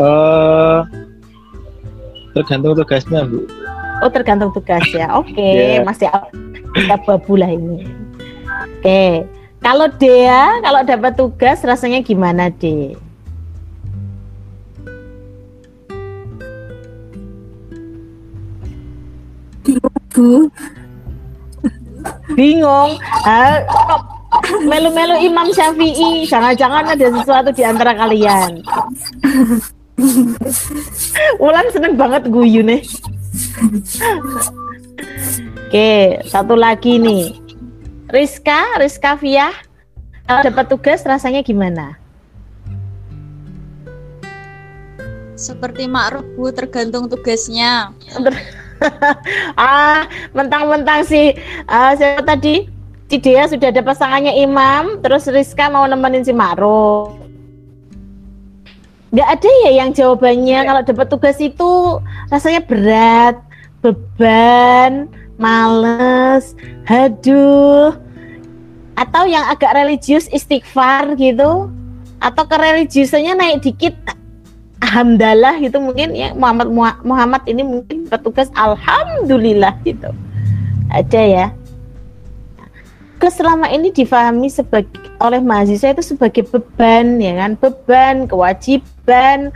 Uh, tergantung tugasnya, Bu. Oh, tergantung tugas ya. Oke, okay. yeah. masih kita babu lah ini. Oke. Okay. Kalau Dea, kalau dapat tugas rasanya gimana, De? Bu. Bingung. Ah, melu-melu Imam Syafi'i. Jangan-jangan ada sesuatu di antara kalian. Ulan seneng banget guyu nih. Oke, satu lagi nih. Rizka, Rizka Via, dapat tugas rasanya gimana? Seperti Ma'ruf Bu, tergantung tugasnya. ah, mentang-mentang si uh, siapa tadi? Cidea sudah ada pasangannya Imam, terus Rizka mau nemenin si Ma'ruf. Gak ada ya yang jawabannya kalau dapat tugas itu rasanya berat, beban, males, haduh, atau yang agak religius istighfar gitu, atau kereligiusannya naik dikit alhamdulillah gitu mungkin ya Muhammad Muhammad ini mungkin petugas alhamdulillah gitu. Ada ya. Ke selama ini difahami sebagai oleh mahasiswa itu sebagai beban ya kan? Beban kewajiban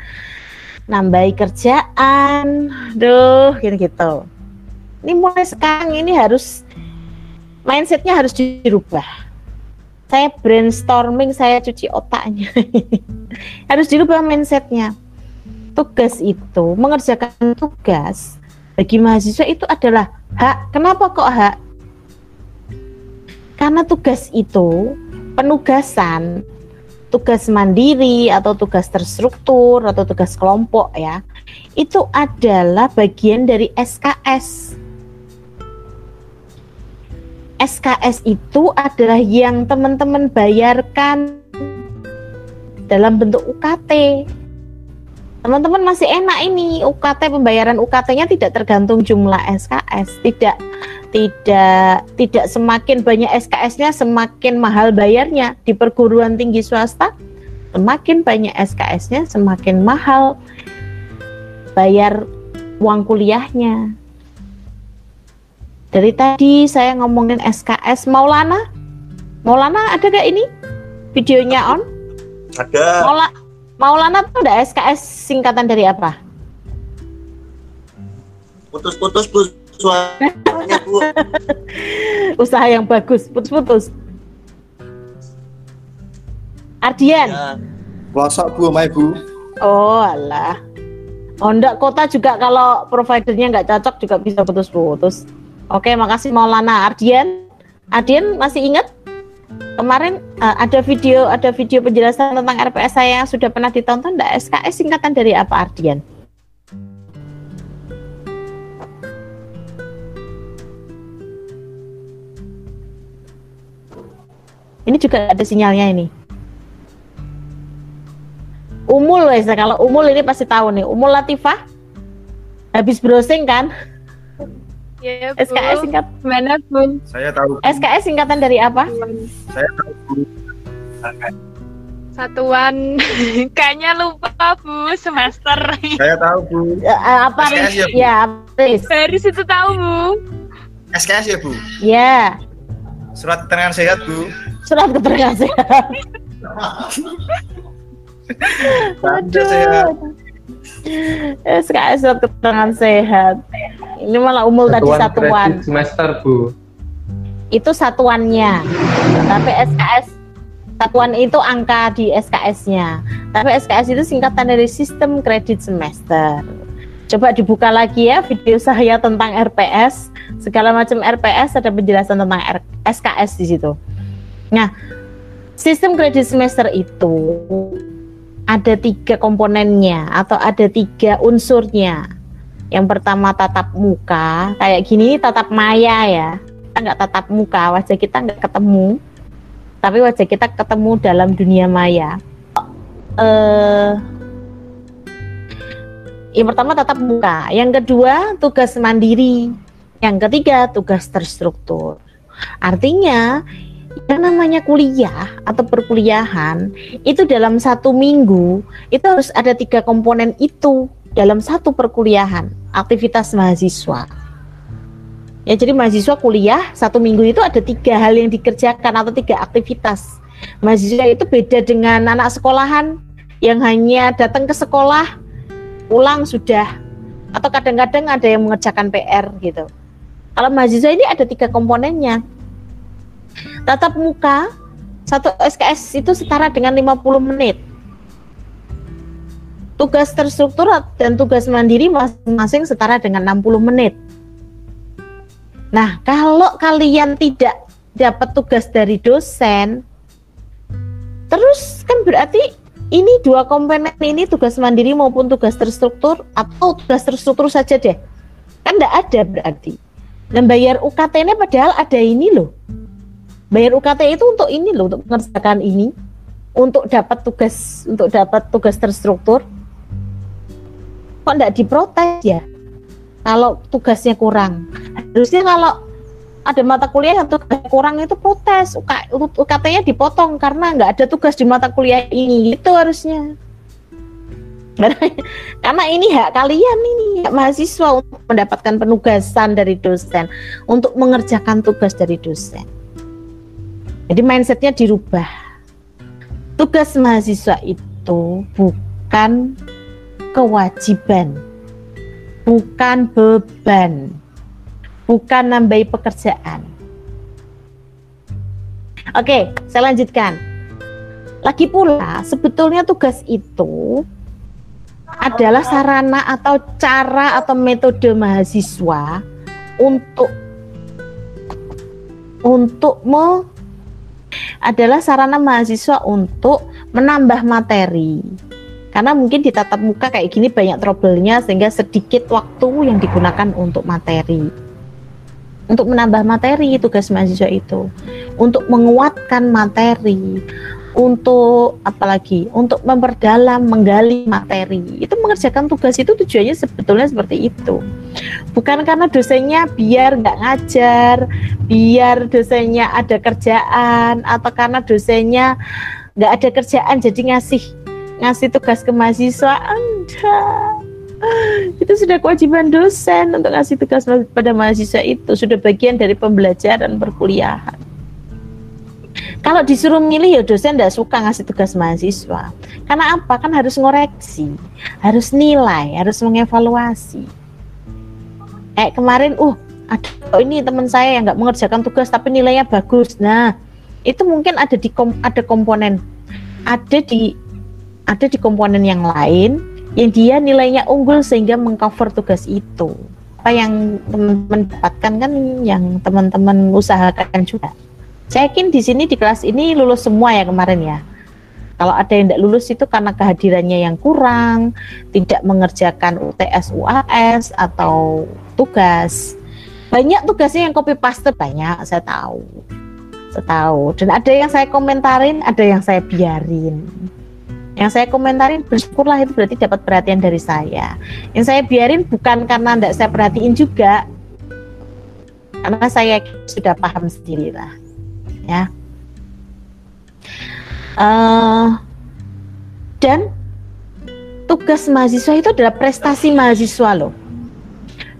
nambahi kerjaan duh gitu gitu ini mulai sekarang ini harus mindsetnya harus dirubah. Saya brainstorming saya cuci otaknya. Harus dirubah mindsetnya tugas itu mengerjakan tugas bagi mahasiswa itu adalah hak. Kenapa kok hak? Karena tugas itu penugasan tugas mandiri atau tugas terstruktur atau tugas kelompok ya itu adalah bagian dari SKS. SKS itu adalah yang teman-teman bayarkan dalam bentuk UKT. Teman-teman masih enak ini UKT pembayaran UKT-nya tidak tergantung jumlah SKS, tidak tidak tidak semakin banyak SKS-nya semakin mahal bayarnya. Di perguruan tinggi swasta semakin banyak SKS-nya semakin mahal bayar uang kuliahnya. Dari tadi saya ngomongin SKS Maulana? Maulana ada gak ini? Videonya on? Ada. Maula, Maulana tuh ada SKS singkatan dari apa putus-putus bu suaranya bu. usaha yang bagus putus-putus Ardian Ya, Pelosok bu, Mai bu. Oh alah. Oh enggak, kota juga kalau providernya nggak cocok juga bisa putus-putus. Oke, makasih Maulana. Ardian, Ardian masih ingat? Kemarin eh, ada video ada video penjelasan tentang RPS saya yang sudah pernah ditonton enggak? SKS singkatan dari apa Ardian? Ini juga ada sinyalnya ini. Umul wes kalau Umul ini pasti tahu nih. Umul Latifah habis browsing kan? Ya, Bu. SKS singkat Mana, Bu? Saya tahu. SKS singkatan dari apa? Saya tahu bu. Satuan. Kayaknya lupa, Bu. Semester. Saya tahu bu. Eh, eh, apa SKS ya? Bu? Ya, Riz. Baris itu tahu, Bu. SKS ya bu. Ya, Surat keterangan sehat bu. surat keterangan sehat. Tanda sehat. SKS surat keterangan sehat. Ini malah Umul tadi satuan. semester bu Itu satuannya. Tapi SKS satuan itu angka di SKS-nya. Tapi SKS itu singkatan dari sistem kredit semester. Coba dibuka lagi ya video saya tentang RPS, segala macam RPS ada penjelasan tentang R- SKS di situ. Nah, sistem kredit semester itu ada tiga komponennya atau ada tiga unsurnya. Yang pertama tatap muka, kayak gini tatap maya ya. Kita nggak tatap muka, wajah kita nggak ketemu, tapi wajah kita ketemu dalam dunia maya. Eh, yang pertama tatap muka, yang kedua tugas mandiri, yang ketiga tugas terstruktur. Artinya yang namanya kuliah atau perkuliahan itu dalam satu minggu itu harus ada tiga komponen itu dalam satu perkuliahan aktivitas mahasiswa. Ya jadi mahasiswa kuliah satu minggu itu ada tiga hal yang dikerjakan atau tiga aktivitas. Mahasiswa itu beda dengan anak sekolahan yang hanya datang ke sekolah pulang sudah atau kadang-kadang ada yang mengerjakan PR gitu. Kalau mahasiswa ini ada tiga komponennya. Tatap muka satu SKS itu setara dengan 50 menit. Tugas terstruktur dan tugas mandiri masing-masing setara dengan 60 menit. Nah, kalau kalian tidak dapat tugas dari dosen, terus kan berarti ini dua komponen ini tugas mandiri maupun tugas terstruktur atau tugas terstruktur saja deh. Kan enggak ada berarti. Dan bayar UKT-nya padahal ada ini loh. Bayar UKT itu untuk ini loh, untuk mengerjakan ini, untuk dapat tugas untuk dapat tugas terstruktur. Kok enggak diprotes ya? Kalau tugasnya kurang. Harusnya kalau ada mata kuliah yang tugasnya kurang itu protes UK, UKT-nya dipotong karena nggak ada tugas di mata kuliah ini itu harusnya karena ini hak kalian ini hak mahasiswa untuk mendapatkan penugasan dari dosen untuk mengerjakan tugas dari dosen jadi mindsetnya dirubah tugas mahasiswa itu bukan kewajiban bukan beban bukan nambahi pekerjaan. Oke, saya lanjutkan. Lagi pula, sebetulnya tugas itu adalah sarana atau cara atau metode mahasiswa untuk untuk me, adalah sarana mahasiswa untuk menambah materi. Karena mungkin di tatap muka kayak gini banyak trouble-nya sehingga sedikit waktu yang digunakan untuk materi. Untuk menambah materi tugas mahasiswa itu. Untuk menguatkan materi, untuk apalagi untuk memperdalam menggali materi. Itu mengerjakan tugas itu tujuannya sebetulnya seperti itu. Bukan karena dosennya biar nggak ngajar biar dosennya ada kerjaan atau karena dosennya nggak ada kerjaan jadi ngasih ngasih tugas ke mahasiswa. Enggak. Itu sudah kewajiban dosen untuk ngasih tugas pada mahasiswa itu. Sudah bagian dari pembelajaran perkuliahan kalau disuruh milih ya dosen tidak suka ngasih tugas mahasiswa. Karena apa? Kan harus ngoreksi, harus nilai, harus mengevaluasi. Eh kemarin, uh, ada oh ini teman saya yang nggak mengerjakan tugas tapi nilainya bagus. Nah, itu mungkin ada di kom, ada komponen, ada di ada di komponen yang lain yang dia nilainya unggul sehingga mengcover tugas itu. Apa yang teman-teman dapatkan kan yang teman-teman usahakan juga. Saya yakin di sini di kelas ini lulus semua ya kemarin ya. Kalau ada yang tidak lulus itu karena kehadirannya yang kurang, tidak mengerjakan UTS UAS atau tugas. Banyak tugasnya yang copy paste banyak, saya tahu. Saya tahu. Dan ada yang saya komentarin, ada yang saya biarin. Yang saya komentarin bersyukurlah itu berarti dapat perhatian dari saya. Yang saya biarin bukan karena tidak saya perhatiin juga, karena saya sudah paham sendiri lah ya. Uh, dan tugas mahasiswa itu adalah prestasi mahasiswa loh.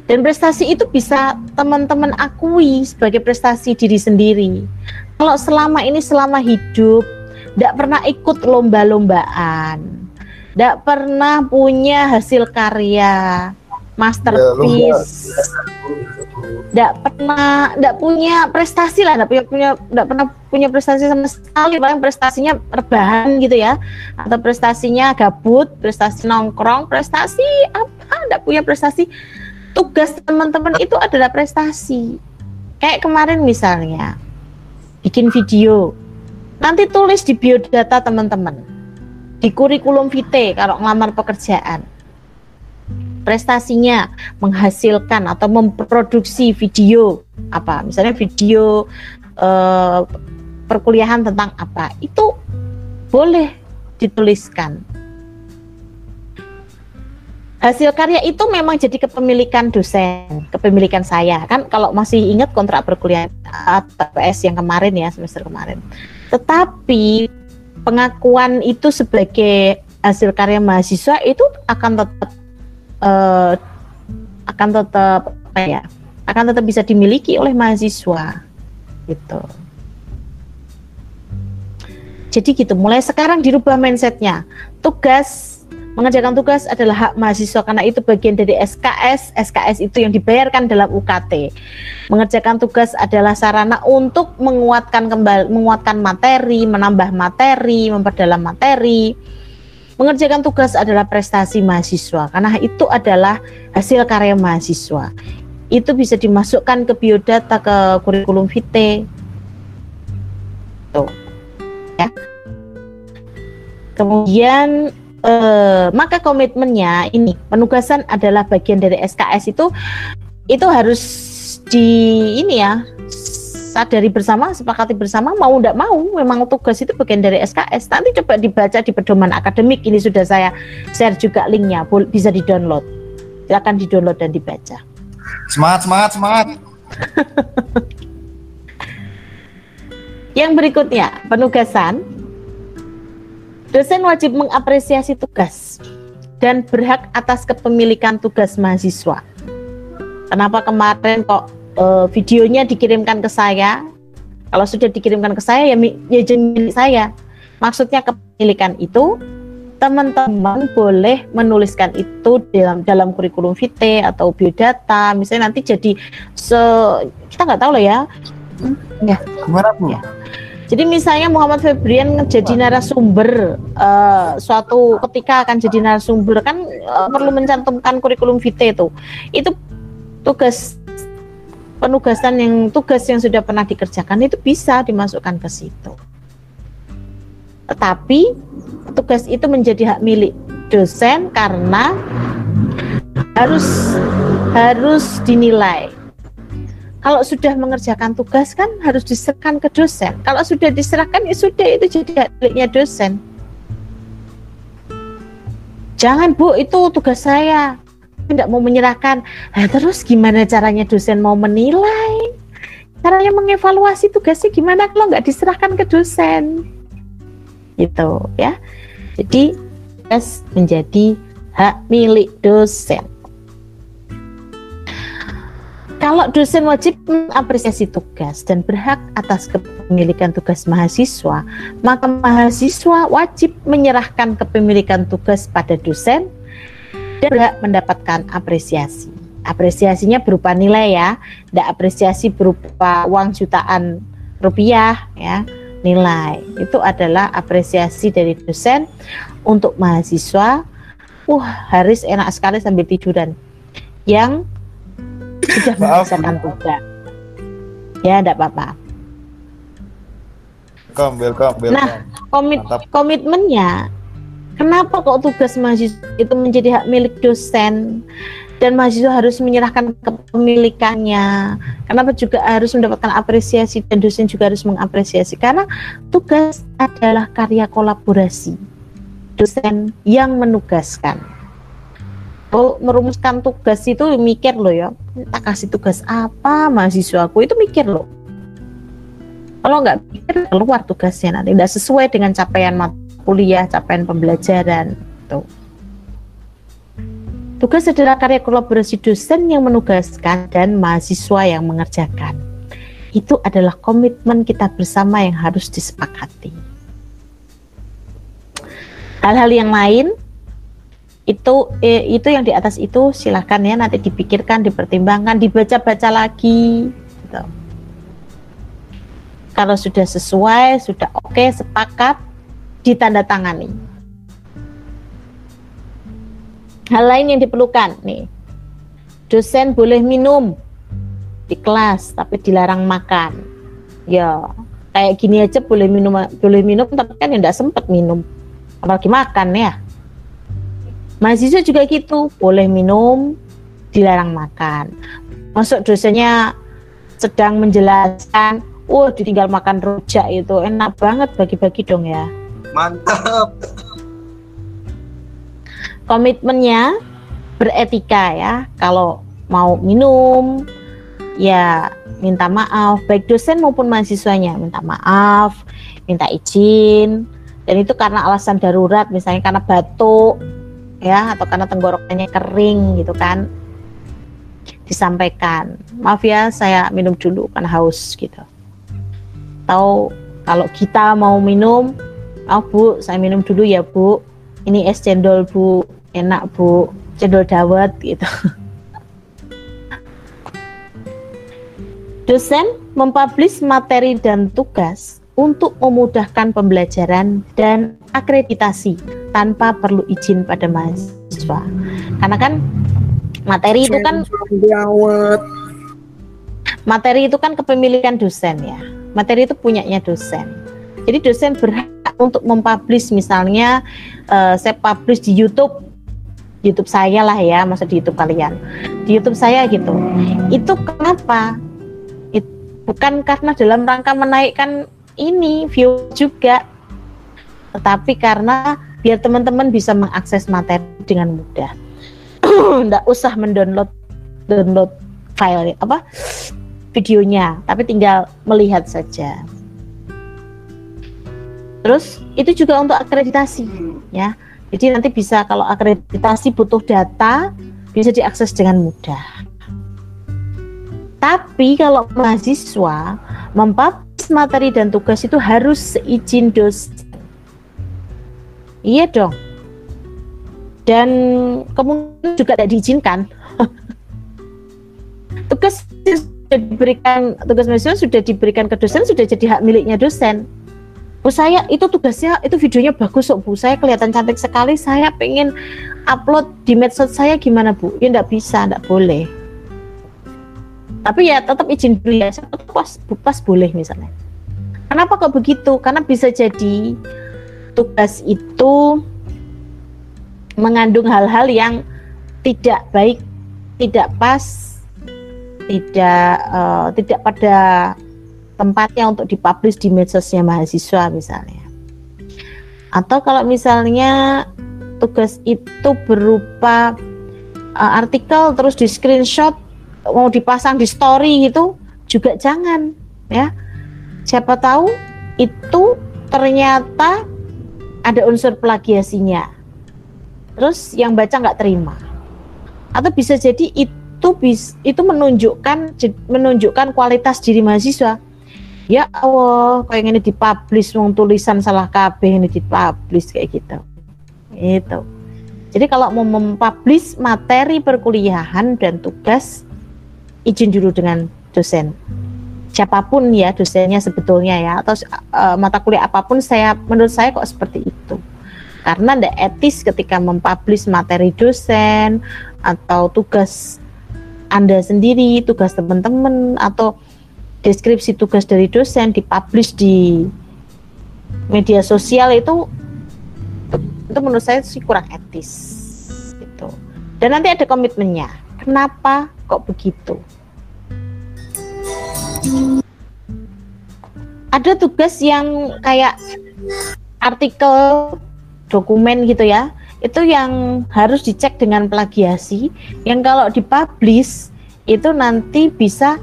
Dan prestasi itu bisa teman-teman akui sebagai prestasi diri sendiri. Kalau selama ini selama hidup tidak pernah ikut lomba-lombaan, tidak pernah punya hasil karya, masterpiece, tidak pernah tidak punya prestasi lah tidak punya punya tidak pernah punya prestasi sama sekali. Paling prestasinya rebahan gitu ya. Atau prestasinya gabut prestasi nongkrong prestasi apa tidak punya prestasi. Tugas teman-teman itu adalah prestasi. Kayak kemarin misalnya bikin video. Nanti tulis di biodata teman-teman. Di kurikulum vitae kalau ngelamar pekerjaan prestasinya menghasilkan atau memproduksi video apa. Misalnya video eh, perkuliahan tentang apa. Itu boleh dituliskan. Hasil karya itu memang jadi kepemilikan dosen kepemilikan saya. Kan kalau masih ingat kontrak perkuliahan ATPS yang kemarin ya semester kemarin. Tetapi pengakuan itu sebagai hasil karya mahasiswa itu akan tetap uh, akan tetap apa ya akan tetap bisa dimiliki oleh mahasiswa gitu. Jadi gitu mulai sekarang dirubah mindsetnya. Tugas mengerjakan tugas adalah hak mahasiswa karena itu bagian dari SKS SKS itu yang dibayarkan dalam UKT mengerjakan tugas adalah sarana untuk menguatkan kembali menguatkan materi menambah materi memperdalam materi Mengerjakan tugas adalah prestasi mahasiswa karena itu adalah hasil karya mahasiswa. Itu bisa dimasukkan ke biodata ke kurikulum vitae. Tuh. Ya. Kemudian eh, maka komitmennya ini penugasan adalah bagian dari SKS itu itu harus di ini ya sadari bersama, sepakati bersama, mau tidak mau, memang tugas itu bagian dari SKS. Nanti coba dibaca di pedoman akademik, ini sudah saya share juga linknya, bisa di-download. Silakan di-download dan dibaca. Semangat, semangat, semangat. Yang berikutnya, penugasan. Dosen wajib mengapresiasi tugas dan berhak atas kepemilikan tugas mahasiswa. Kenapa kemarin kok uh, videonya dikirimkan ke saya. Kalau sudah dikirimkan ke saya ya, ya jadi milik saya. Maksudnya kepemilikan itu teman-teman boleh menuliskan itu dalam dalam kurikulum vitae atau biodata misalnya nanti jadi se kita nggak tahu lah ya hmm, ya gimana bu ya. jadi misalnya Muhammad Febrian jadi narasumber uh, suatu ketika akan jadi narasumber kan uh, perlu mencantumkan kurikulum vitae itu itu tugas penugasan yang tugas yang sudah pernah dikerjakan itu bisa dimasukkan ke situ. Tetapi tugas itu menjadi hak milik dosen karena harus harus dinilai. Kalau sudah mengerjakan tugas kan harus diserahkan ke dosen. Kalau sudah diserahkan ya sudah itu jadi hak miliknya dosen. Jangan Bu, itu tugas saya. Tidak mau menyerahkan. Nah, terus gimana caranya dosen mau menilai? Caranya mengevaluasi tugasnya gimana kalau nggak diserahkan ke dosen? Gitu ya. Jadi tugas menjadi hak milik dosen. Kalau dosen wajib mengapresiasi tugas dan berhak atas kepemilikan tugas mahasiswa, maka mahasiswa wajib menyerahkan kepemilikan tugas pada dosen dan berhak mendapatkan apresiasi. Apresiasinya berupa nilai ya, tidak apresiasi berupa uang jutaan rupiah ya, nilai. Itu adalah apresiasi dari dosen untuk mahasiswa. Wah, Haris enak sekali sambil tiduran. Yang sudah mengerjakan tugas. Ya, tidak apa-apa. Welcome, welcome, welcome. Nah, komit Mantap. komitmennya kenapa kok tugas mahasiswa itu menjadi hak milik dosen? Dan mahasiswa harus menyerahkan kepemilikannya. Kenapa juga harus mendapatkan apresiasi dan dosen juga harus mengapresiasi? Karena tugas adalah karya kolaborasi dosen yang menugaskan. Oh, merumuskan tugas itu mikir loh ya tak kasih tugas apa mahasiswaku? Itu mikir loh. Kalau nggak pikir keluar tugasnya nanti. Tidak sesuai dengan capaian mata kuliah, capaian pembelajaran. Tuh. Tugas adalah karya kolaborasi dosen yang menugaskan dan mahasiswa yang mengerjakan. Itu adalah komitmen kita bersama yang harus disepakati. Hal-hal yang lain itu eh, itu yang di atas itu silahkan ya nanti dipikirkan, dipertimbangkan, dibaca-baca lagi. Gitu kalau sudah sesuai, sudah oke, sepakat, ditandatangani. Hal lain yang diperlukan nih, dosen boleh minum di kelas, tapi dilarang makan. Ya, kayak gini aja boleh minum, boleh minum, tapi kan tidak sempat minum, apalagi makan ya. Mahasiswa juga gitu, boleh minum, dilarang makan. Masuk dosennya sedang menjelaskan, wah ditinggal makan rujak itu enak banget bagi-bagi dong ya. Mantap. Komitmennya beretika ya. Kalau mau minum ya minta maaf baik dosen maupun mahasiswanya minta maaf, minta izin dan itu karena alasan darurat misalnya karena batuk ya atau karena tenggorokannya kering gitu kan disampaikan maaf ya saya minum dulu kan haus gitu atau kalau kita mau minum oh bu saya minum dulu ya bu. Ini es cendol bu. Enak bu. Cendol dawet gitu. Dosen mempublish materi dan tugas untuk memudahkan pembelajaran dan akreditasi tanpa perlu izin pada mahasiswa. Karena kan materi itu kan materi itu kan kepemilikan dosen ya. Materi itu punyanya dosen jadi dosen berhak untuk mempublish misalnya uh, saya publish di YouTube. YouTube saya lah ya masa di YouTube kalian. Di YouTube saya gitu. Itu kenapa? It, bukan karena dalam rangka menaikkan ini view juga. Tetapi karena biar teman-teman bisa mengakses materi dengan mudah. Nggak usah mendownload download file apa videonya. Tapi tinggal melihat saja terus itu juga untuk akreditasi ya. Jadi nanti bisa kalau akreditasi butuh data bisa diakses dengan mudah. Tapi kalau mahasiswa mempublish materi dan tugas itu harus seizin dosen. Iya dong. Dan kemungkinan juga tidak diizinkan. Tugas sudah diberikan tugas mahasiswa sudah diberikan ke dosen sudah jadi hak miliknya dosen Bu saya itu tugasnya itu videonya bagus kok Bu. Saya kelihatan cantik sekali saya pengen upload di medsos saya gimana Bu? Ya enggak bisa enggak boleh. Tapi ya tetap izin dulu ya. Pas pas boleh misalnya. Kenapa kok begitu? Karena bisa jadi tugas itu mengandung hal-hal yang tidak baik, tidak pas, tidak uh, tidak pada tempatnya untuk dipublish di medsosnya mahasiswa misalnya. Atau kalau misalnya tugas itu berupa uh, artikel terus di screenshot mau dipasang di story itu juga jangan ya. Siapa tahu itu ternyata ada unsur plagiasinya. Terus yang baca nggak terima. Atau bisa jadi itu itu menunjukkan menunjukkan kualitas diri mahasiswa ya Allah kayak ini dipublish wong tulisan salah kabeh ini dipublish kayak gitu. Itu jadi kalau mau mempublish materi perkuliahan dan tugas izin dulu dengan dosen. Siapa pun ya dosennya sebetulnya ya atau uh, mata kuliah apa pun saya menurut saya kok seperti itu. Karena tidak etis ketika mempublish materi dosen atau tugas anda sendiri tugas teman-teman atau deskripsi tugas dari dosen dipublish di media sosial itu itu menurut saya sih kurang etis gitu. Dan nanti ada komitmennya. Kenapa kok begitu? Ada tugas yang kayak artikel dokumen gitu ya. Itu yang harus dicek dengan plagiasi yang kalau dipublish itu nanti bisa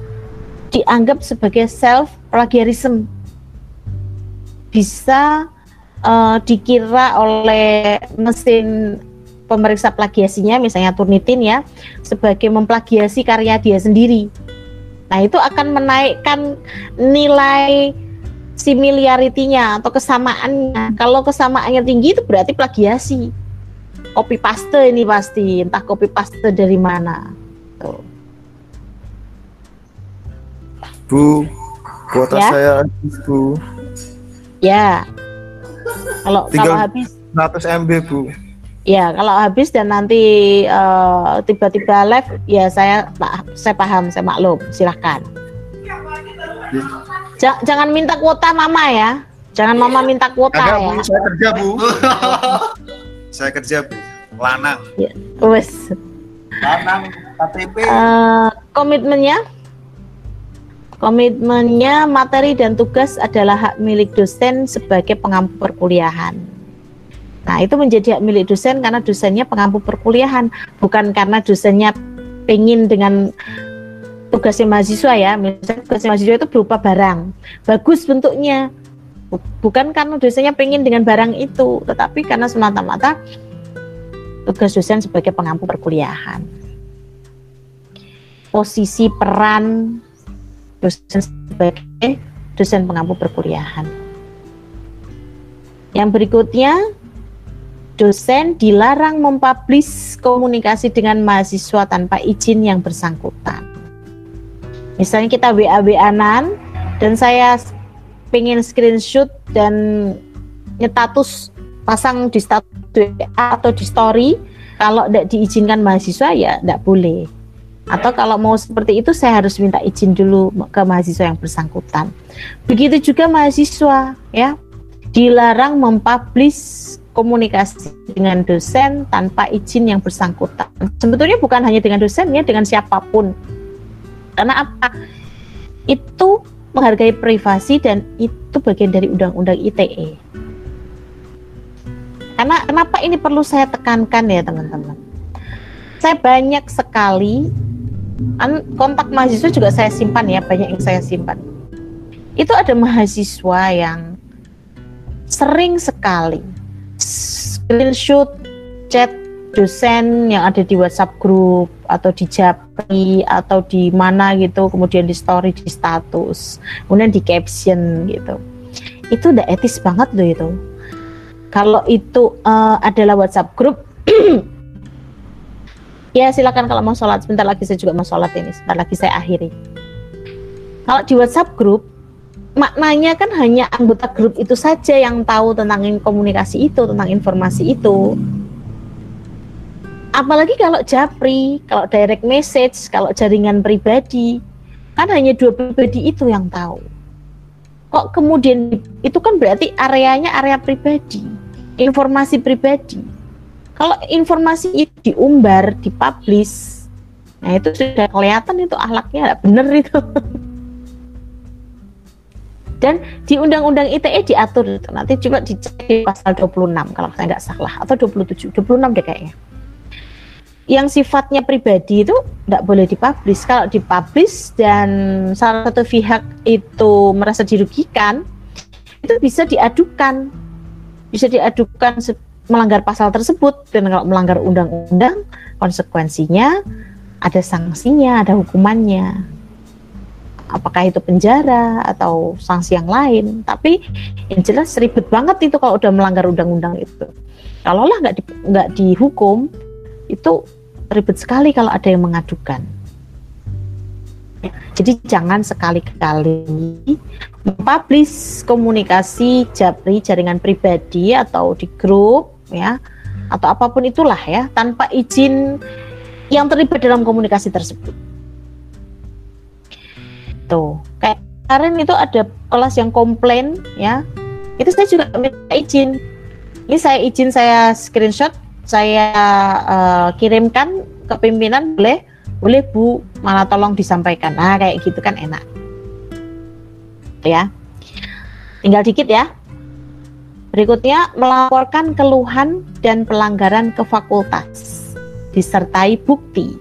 dianggap sebagai self plagiarism bisa uh, dikira oleh mesin pemeriksa plagiasinya misalnya Turnitin ya sebagai memplagiasi karya dia sendiri. Nah, itu akan menaikkan nilai similaritinya atau kesamaannya. Kalau kesamaannya tinggi itu berarti plagiasi. Copy paste ini pasti, entah copy paste dari mana. Tuh. Bu, kuota Ya. saya habis, Bu. Ya. Kalau Tinggal- kalau habis 100 MB, Bu. ya kalau habis dan nanti eh, tiba-tiba live ya saya pak saya paham saya maklum silahkan. Ja- jangan minta kuota mama ya. Jangan mama minta kuota Kagak, ya. Bu, saya kerja, Bu. saya kerja, Bu. Lanang. Wes. Lanang KTP. Eh, komitmennya komitmennya materi dan tugas adalah hak milik dosen sebagai pengampu perkuliahan. Nah, itu menjadi hak milik dosen karena dosennya pengampu perkuliahan, bukan karena dosennya pengen dengan tugasnya mahasiswa ya. Misalnya tugasnya mahasiswa itu berupa barang, bagus bentuknya. Bu- Bukan karena dosennya pengen dengan barang itu, tetapi karena semata-mata tugas dosen sebagai pengampu perkuliahan posisi peran dosen sebagai dosen pengampu perkuliahan. Yang berikutnya, dosen dilarang mempublish komunikasi dengan mahasiswa tanpa izin yang bersangkutan. Misalnya kita WA-WA-an dan saya pengen screenshot dan nyetatus pasang di status WA atau di story, kalau tidak diizinkan mahasiswa ya tidak boleh atau kalau mau seperti itu saya harus minta izin dulu ke mahasiswa yang bersangkutan. Begitu juga mahasiswa ya dilarang mempublish komunikasi dengan dosen tanpa izin yang bersangkutan. Sebetulnya bukan hanya dengan dosen ya, dengan siapa pun. Karena apa? Itu menghargai privasi dan itu bagian dari undang-undang ITE. Karena kenapa ini perlu saya tekankan ya teman-teman? Saya banyak sekali kontak mahasiswa juga saya simpan ya banyak yang saya simpan. Itu ada mahasiswa yang sering sekali screenshot chat dosen yang ada di WhatsApp grup atau di Japri atau di mana gitu kemudian di story di status kemudian di caption gitu. Itu udah etis banget loh itu. Kalau itu eh, adalah WhatsApp grup Ya silakan kalau mau sholat sebentar lagi saya juga mau sholat ini sebentar lagi saya akhiri. Kalau di WhatsApp grup maknanya kan hanya anggota grup itu saja yang tahu tentang komunikasi itu tentang informasi itu. Apalagi kalau japri, kalau direct message, kalau jaringan pribadi kan hanya dua pribadi itu yang tahu. Kok kemudian itu kan berarti areanya area pribadi. informasi pribadi. Kalau informasi itu diumbar, dipublish, nah itu sudah kelihatan itu ahlaknya nggak bener itu. Dan di Undang-Undang ITE diatur. Nanti coba dicek di pasal 26 kalau saya nggak salah atau 27, 26 deh kayaknya. Yang sifatnya pribadi itu nggak boleh dipublish. Kalau dipublish dan salah satu pihak itu merasa dirugikan, itu bisa diadukan, bisa diadukan melanggar pasal tersebut dan kalau melanggar undang-undang konsekuensinya ada sanksinya, ada hukumannya. Apakah itu penjara atau sanksi yang lain. Tapi yang jelas ribet banget itu kalau udah melanggar undang-undang itu. Kalau lah nggak di, nggak dihukum itu ribet sekali kalau ada yang mengadukan. Jadi jangan sekali-kali mempublish komunikasi japri jaringan pribadi atau di grup ya atau apa pun itulah ya tanpa izin yang terlibat dalam komunikasi tersebut Tuh, kayak kemarin itu ada kelas yang komplain ya. Itu saya juga minta izin. Ini saya izin saya screenshot, saya uh, kirimkan ke pimpinan boleh boleh Bu, malah tolong disampaikan. Nah, kayak gitu kan enak. Ya. Tinggal dikit ya. Berikutnya melaporkan keluhan dan pelanggaran ke fakultas. Disertai bukti.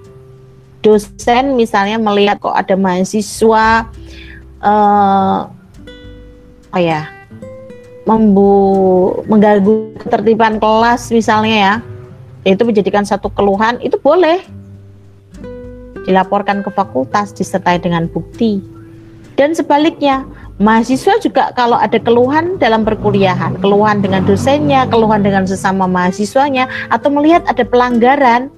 Dosen misalnya melihat kok ada mahasiswa uh, oh ya membu mengganggu ketertiban kelas misalnya ya. Itu menjadikan satu keluhan itu boleh. Dilaporkan ke fakultas disertai dengan bukti. Dan sebaliknya mahasiswa juga kalau ada keluhan dalam perkuliahan keluhan dengan dosennya keluhan dengan sesama mahasiswanya atau melihat ada pelanggaran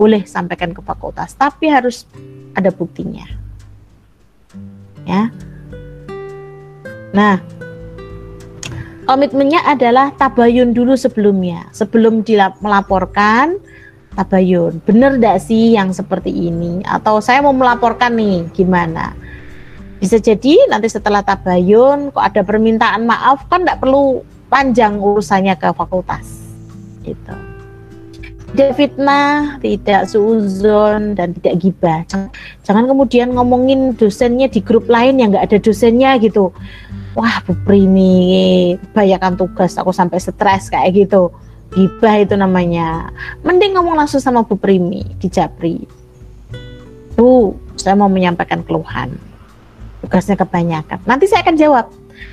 boleh sampaikan ke fakultas, tapi harus ada buktinya. Ya. Nah, komitmennya adalah tabayun dulu sebelumnya, sebelum melaporkan tabayun. Bener tidak sih yang seperti ini? Atau saya mau melaporkan nih, gimana? Bisa jadi nanti setelah tabayun kok ada permintaan maaf kan tidak perlu panjang urusannya ke fakultas, gitu tidak fitnah, tidak suuzon dan tidak gibah. Jangan, kemudian ngomongin dosennya di grup lain yang nggak ada dosennya gitu. Wah, Bu Primi, bayarkan tugas aku sampai stres kayak gitu. Gibah itu namanya. Mending ngomong langsung sama Bu Primi di Japri. Bu, saya mau menyampaikan keluhan. Tugasnya kebanyakan. Nanti saya akan jawab.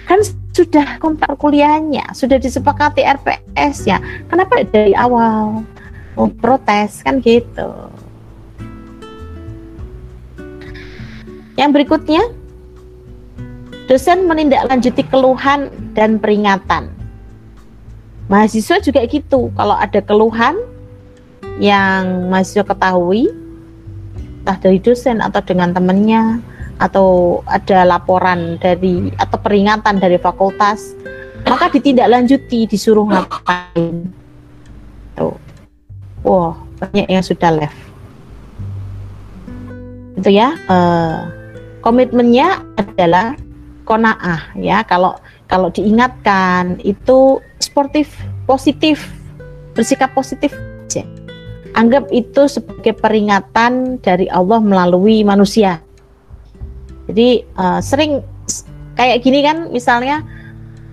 Kan sudah kontrak kuliahnya, sudah disepakati RPS ya. Kenapa dari awal? mau protes kan gitu. Yang berikutnya, dosen menindaklanjuti keluhan dan peringatan. Mahasiswa juga gitu, kalau ada keluhan yang mahasiswa ketahui, entah dari dosen atau dengan temannya, atau ada laporan dari atau peringatan dari fakultas, maka ditindaklanjuti, disuruh ngapain. Tuh. Wow banyak yang sudah left. Itu ya uh, komitmennya adalah konaah ya. Kalau kalau diingatkan itu sportif positif bersikap positif aja. Anggap itu sebagai peringatan dari Allah melalui manusia jadi uh, sering kayak gini kan misalnya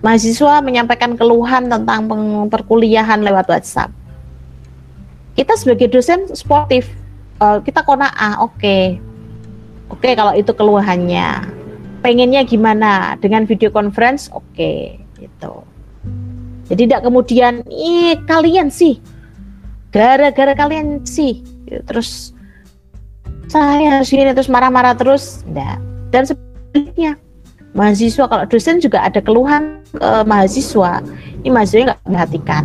mahasiswa menyampaikan keluhan tentang perkuliahan lewat WhatsApp. Kita sebagai dosen sportif uh, kita konaah oke. Okay. oke okay, kalau itu keluhannya. Pengennya gimana? Dengan video conference oke okay, gitu. Jadi tidak kemudian ih kalian sih gara-gara kalian sih. Terus saya harus ini terus marah-marah terus enggak dan sebaliknya mahasiswa kalau dosen juga ada keluhan ke mahasiswa ini mahasiswa nggak perhatikan.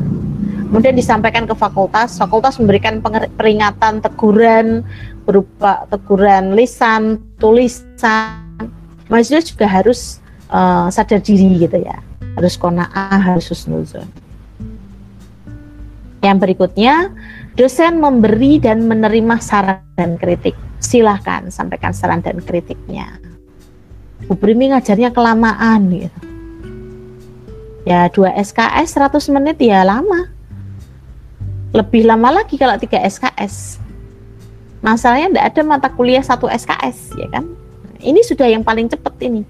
Kemudian disampaikan ke fakultas fakultas memberikan peringatan teguran berupa teguran lisan tulisan. Mahasiswa juga harus uh, sadar diri gitu ya. Harus kona'ah harus husnuzon. Yang berikutnya dosen memberi dan menerima saran dan kritik. Silahkan sampaikan saran dan kritiknya Bu Primi ngajarnya kelamaan gitu Ya dua SKS 100 menit ya lama. Lebih lama lagi kalau tiga SKS. Masalahnya tidak ada mata kuliah satu SKS ya kan. Ini sudah yang paling cepat ini.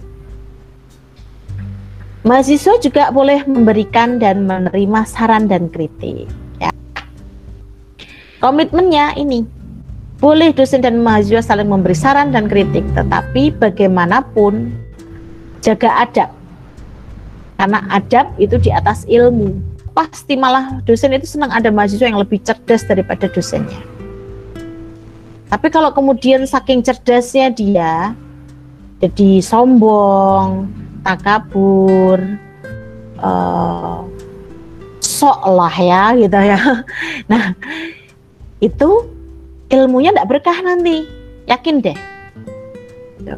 Mahasiswa juga boleh memberikan dan menerima saran dan kritik. Ya. Komitmennya ini boleh dosen dan mahasiswa saling memberi saran dan kritik, tetapi bagaimanapun jaga adab. Karena adab itu di atas ilmu. Pasti malah dosen itu senang ada mahasiswa yang lebih cerdas daripada dosennya. Tapi kalau kemudian saking cerdasnya dia jadi sombong, takabur, uh, sok lah ya gitu ya. Nah itu ilmunya tidak berkah nanti, yakin deh. Gitu.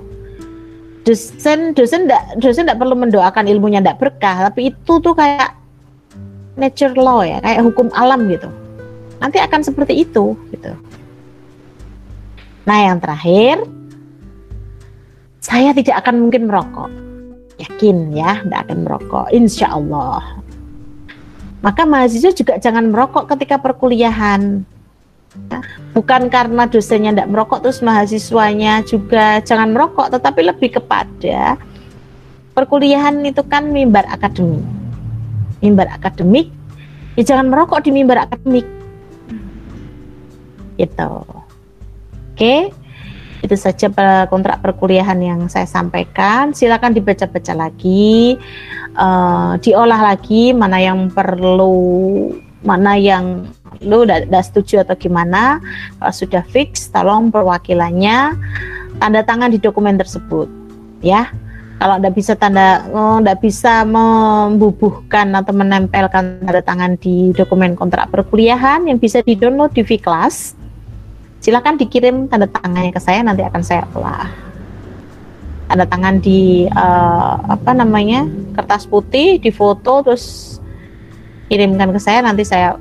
Dosen dosen tidak dosen tidak perlu mendoakan ilmunya tidak berkah, tapi itu tuh kayak nature law ya, kayak hukum alam gitu. Nanti akan seperti itu gitu. Nah yang terakhir, saya tidak akan mungkin merokok yakin ya tidak akan merokok insya Allah maka mahasiswa juga jangan merokok ketika perkuliahan bukan karena dosennya tidak merokok terus mahasiswanya juga jangan merokok tetapi lebih kepada perkuliahan itu kan mimbar akademik. Mimbar akademik ya jangan merokok di mimbar akademik. Gitu. Oke itu saja kontrak perkuliahan yang saya sampaikan. Silakan dibaca-baca lagi, uh, diolah lagi mana yang perlu, mana yang lu udah, setuju atau gimana. Kalau sudah fix, tolong perwakilannya tanda tangan di dokumen tersebut, ya. Kalau tidak bisa tanda, tidak oh, bisa membubuhkan atau menempelkan tanda tangan di dokumen kontrak perkuliahan yang bisa di download di Vclass silakan dikirim tanda tangannya ke saya nanti akan saya olah tanda tangan di uh, apa namanya kertas putih di foto terus kirimkan ke saya nanti saya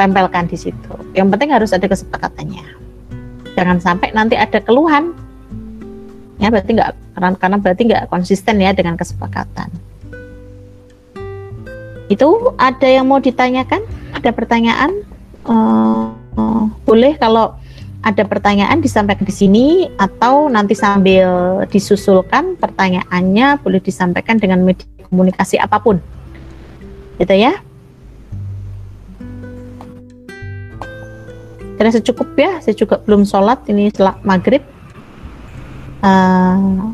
tempelkan di situ. Yang penting harus ada kesepakatannya. Jangan sampai nanti ada keluhan. Ya berarti nggak karena, berarti nggak konsisten ya dengan kesepakatan. Itu ada yang mau ditanyakan? Ada pertanyaan? Uh, uh, boleh kalau ada pertanyaan disampaikan di sini atau nanti sambil disusulkan pertanyaannya boleh disampaikan dengan media komunikasi apa pun. Gitu ya. Karena secukup ya, saya juga belum sholat ini setelah maghrib. Uh,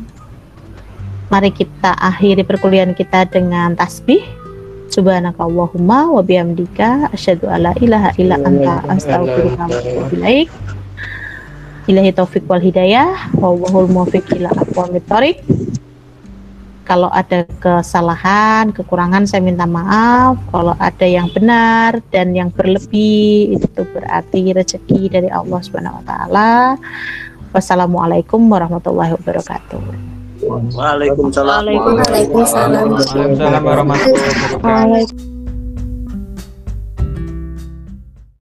mari kita akhiri perkuliahan kita dengan tasbih. Subhanakallahumma wa bihamdika asyhadu alla ilaha illa anta astaghfiruka wa atubu ilaik. Ilahi taufik wal hidayah wallahul muwaffiq ila aqwamit thoriq. Kalau ada kesalahan, kekurangan saya minta maaf. Kalau ada yang benar dan yang berlebih itu berarti rezeki dari Allah Subhanahu wa taala. Wassalamualaikum warahmatullahi wabarakatuh. Waalaikumsalam. Waalaikumsalam. Waalaikumsalam warahmatullahi wabarakatuh.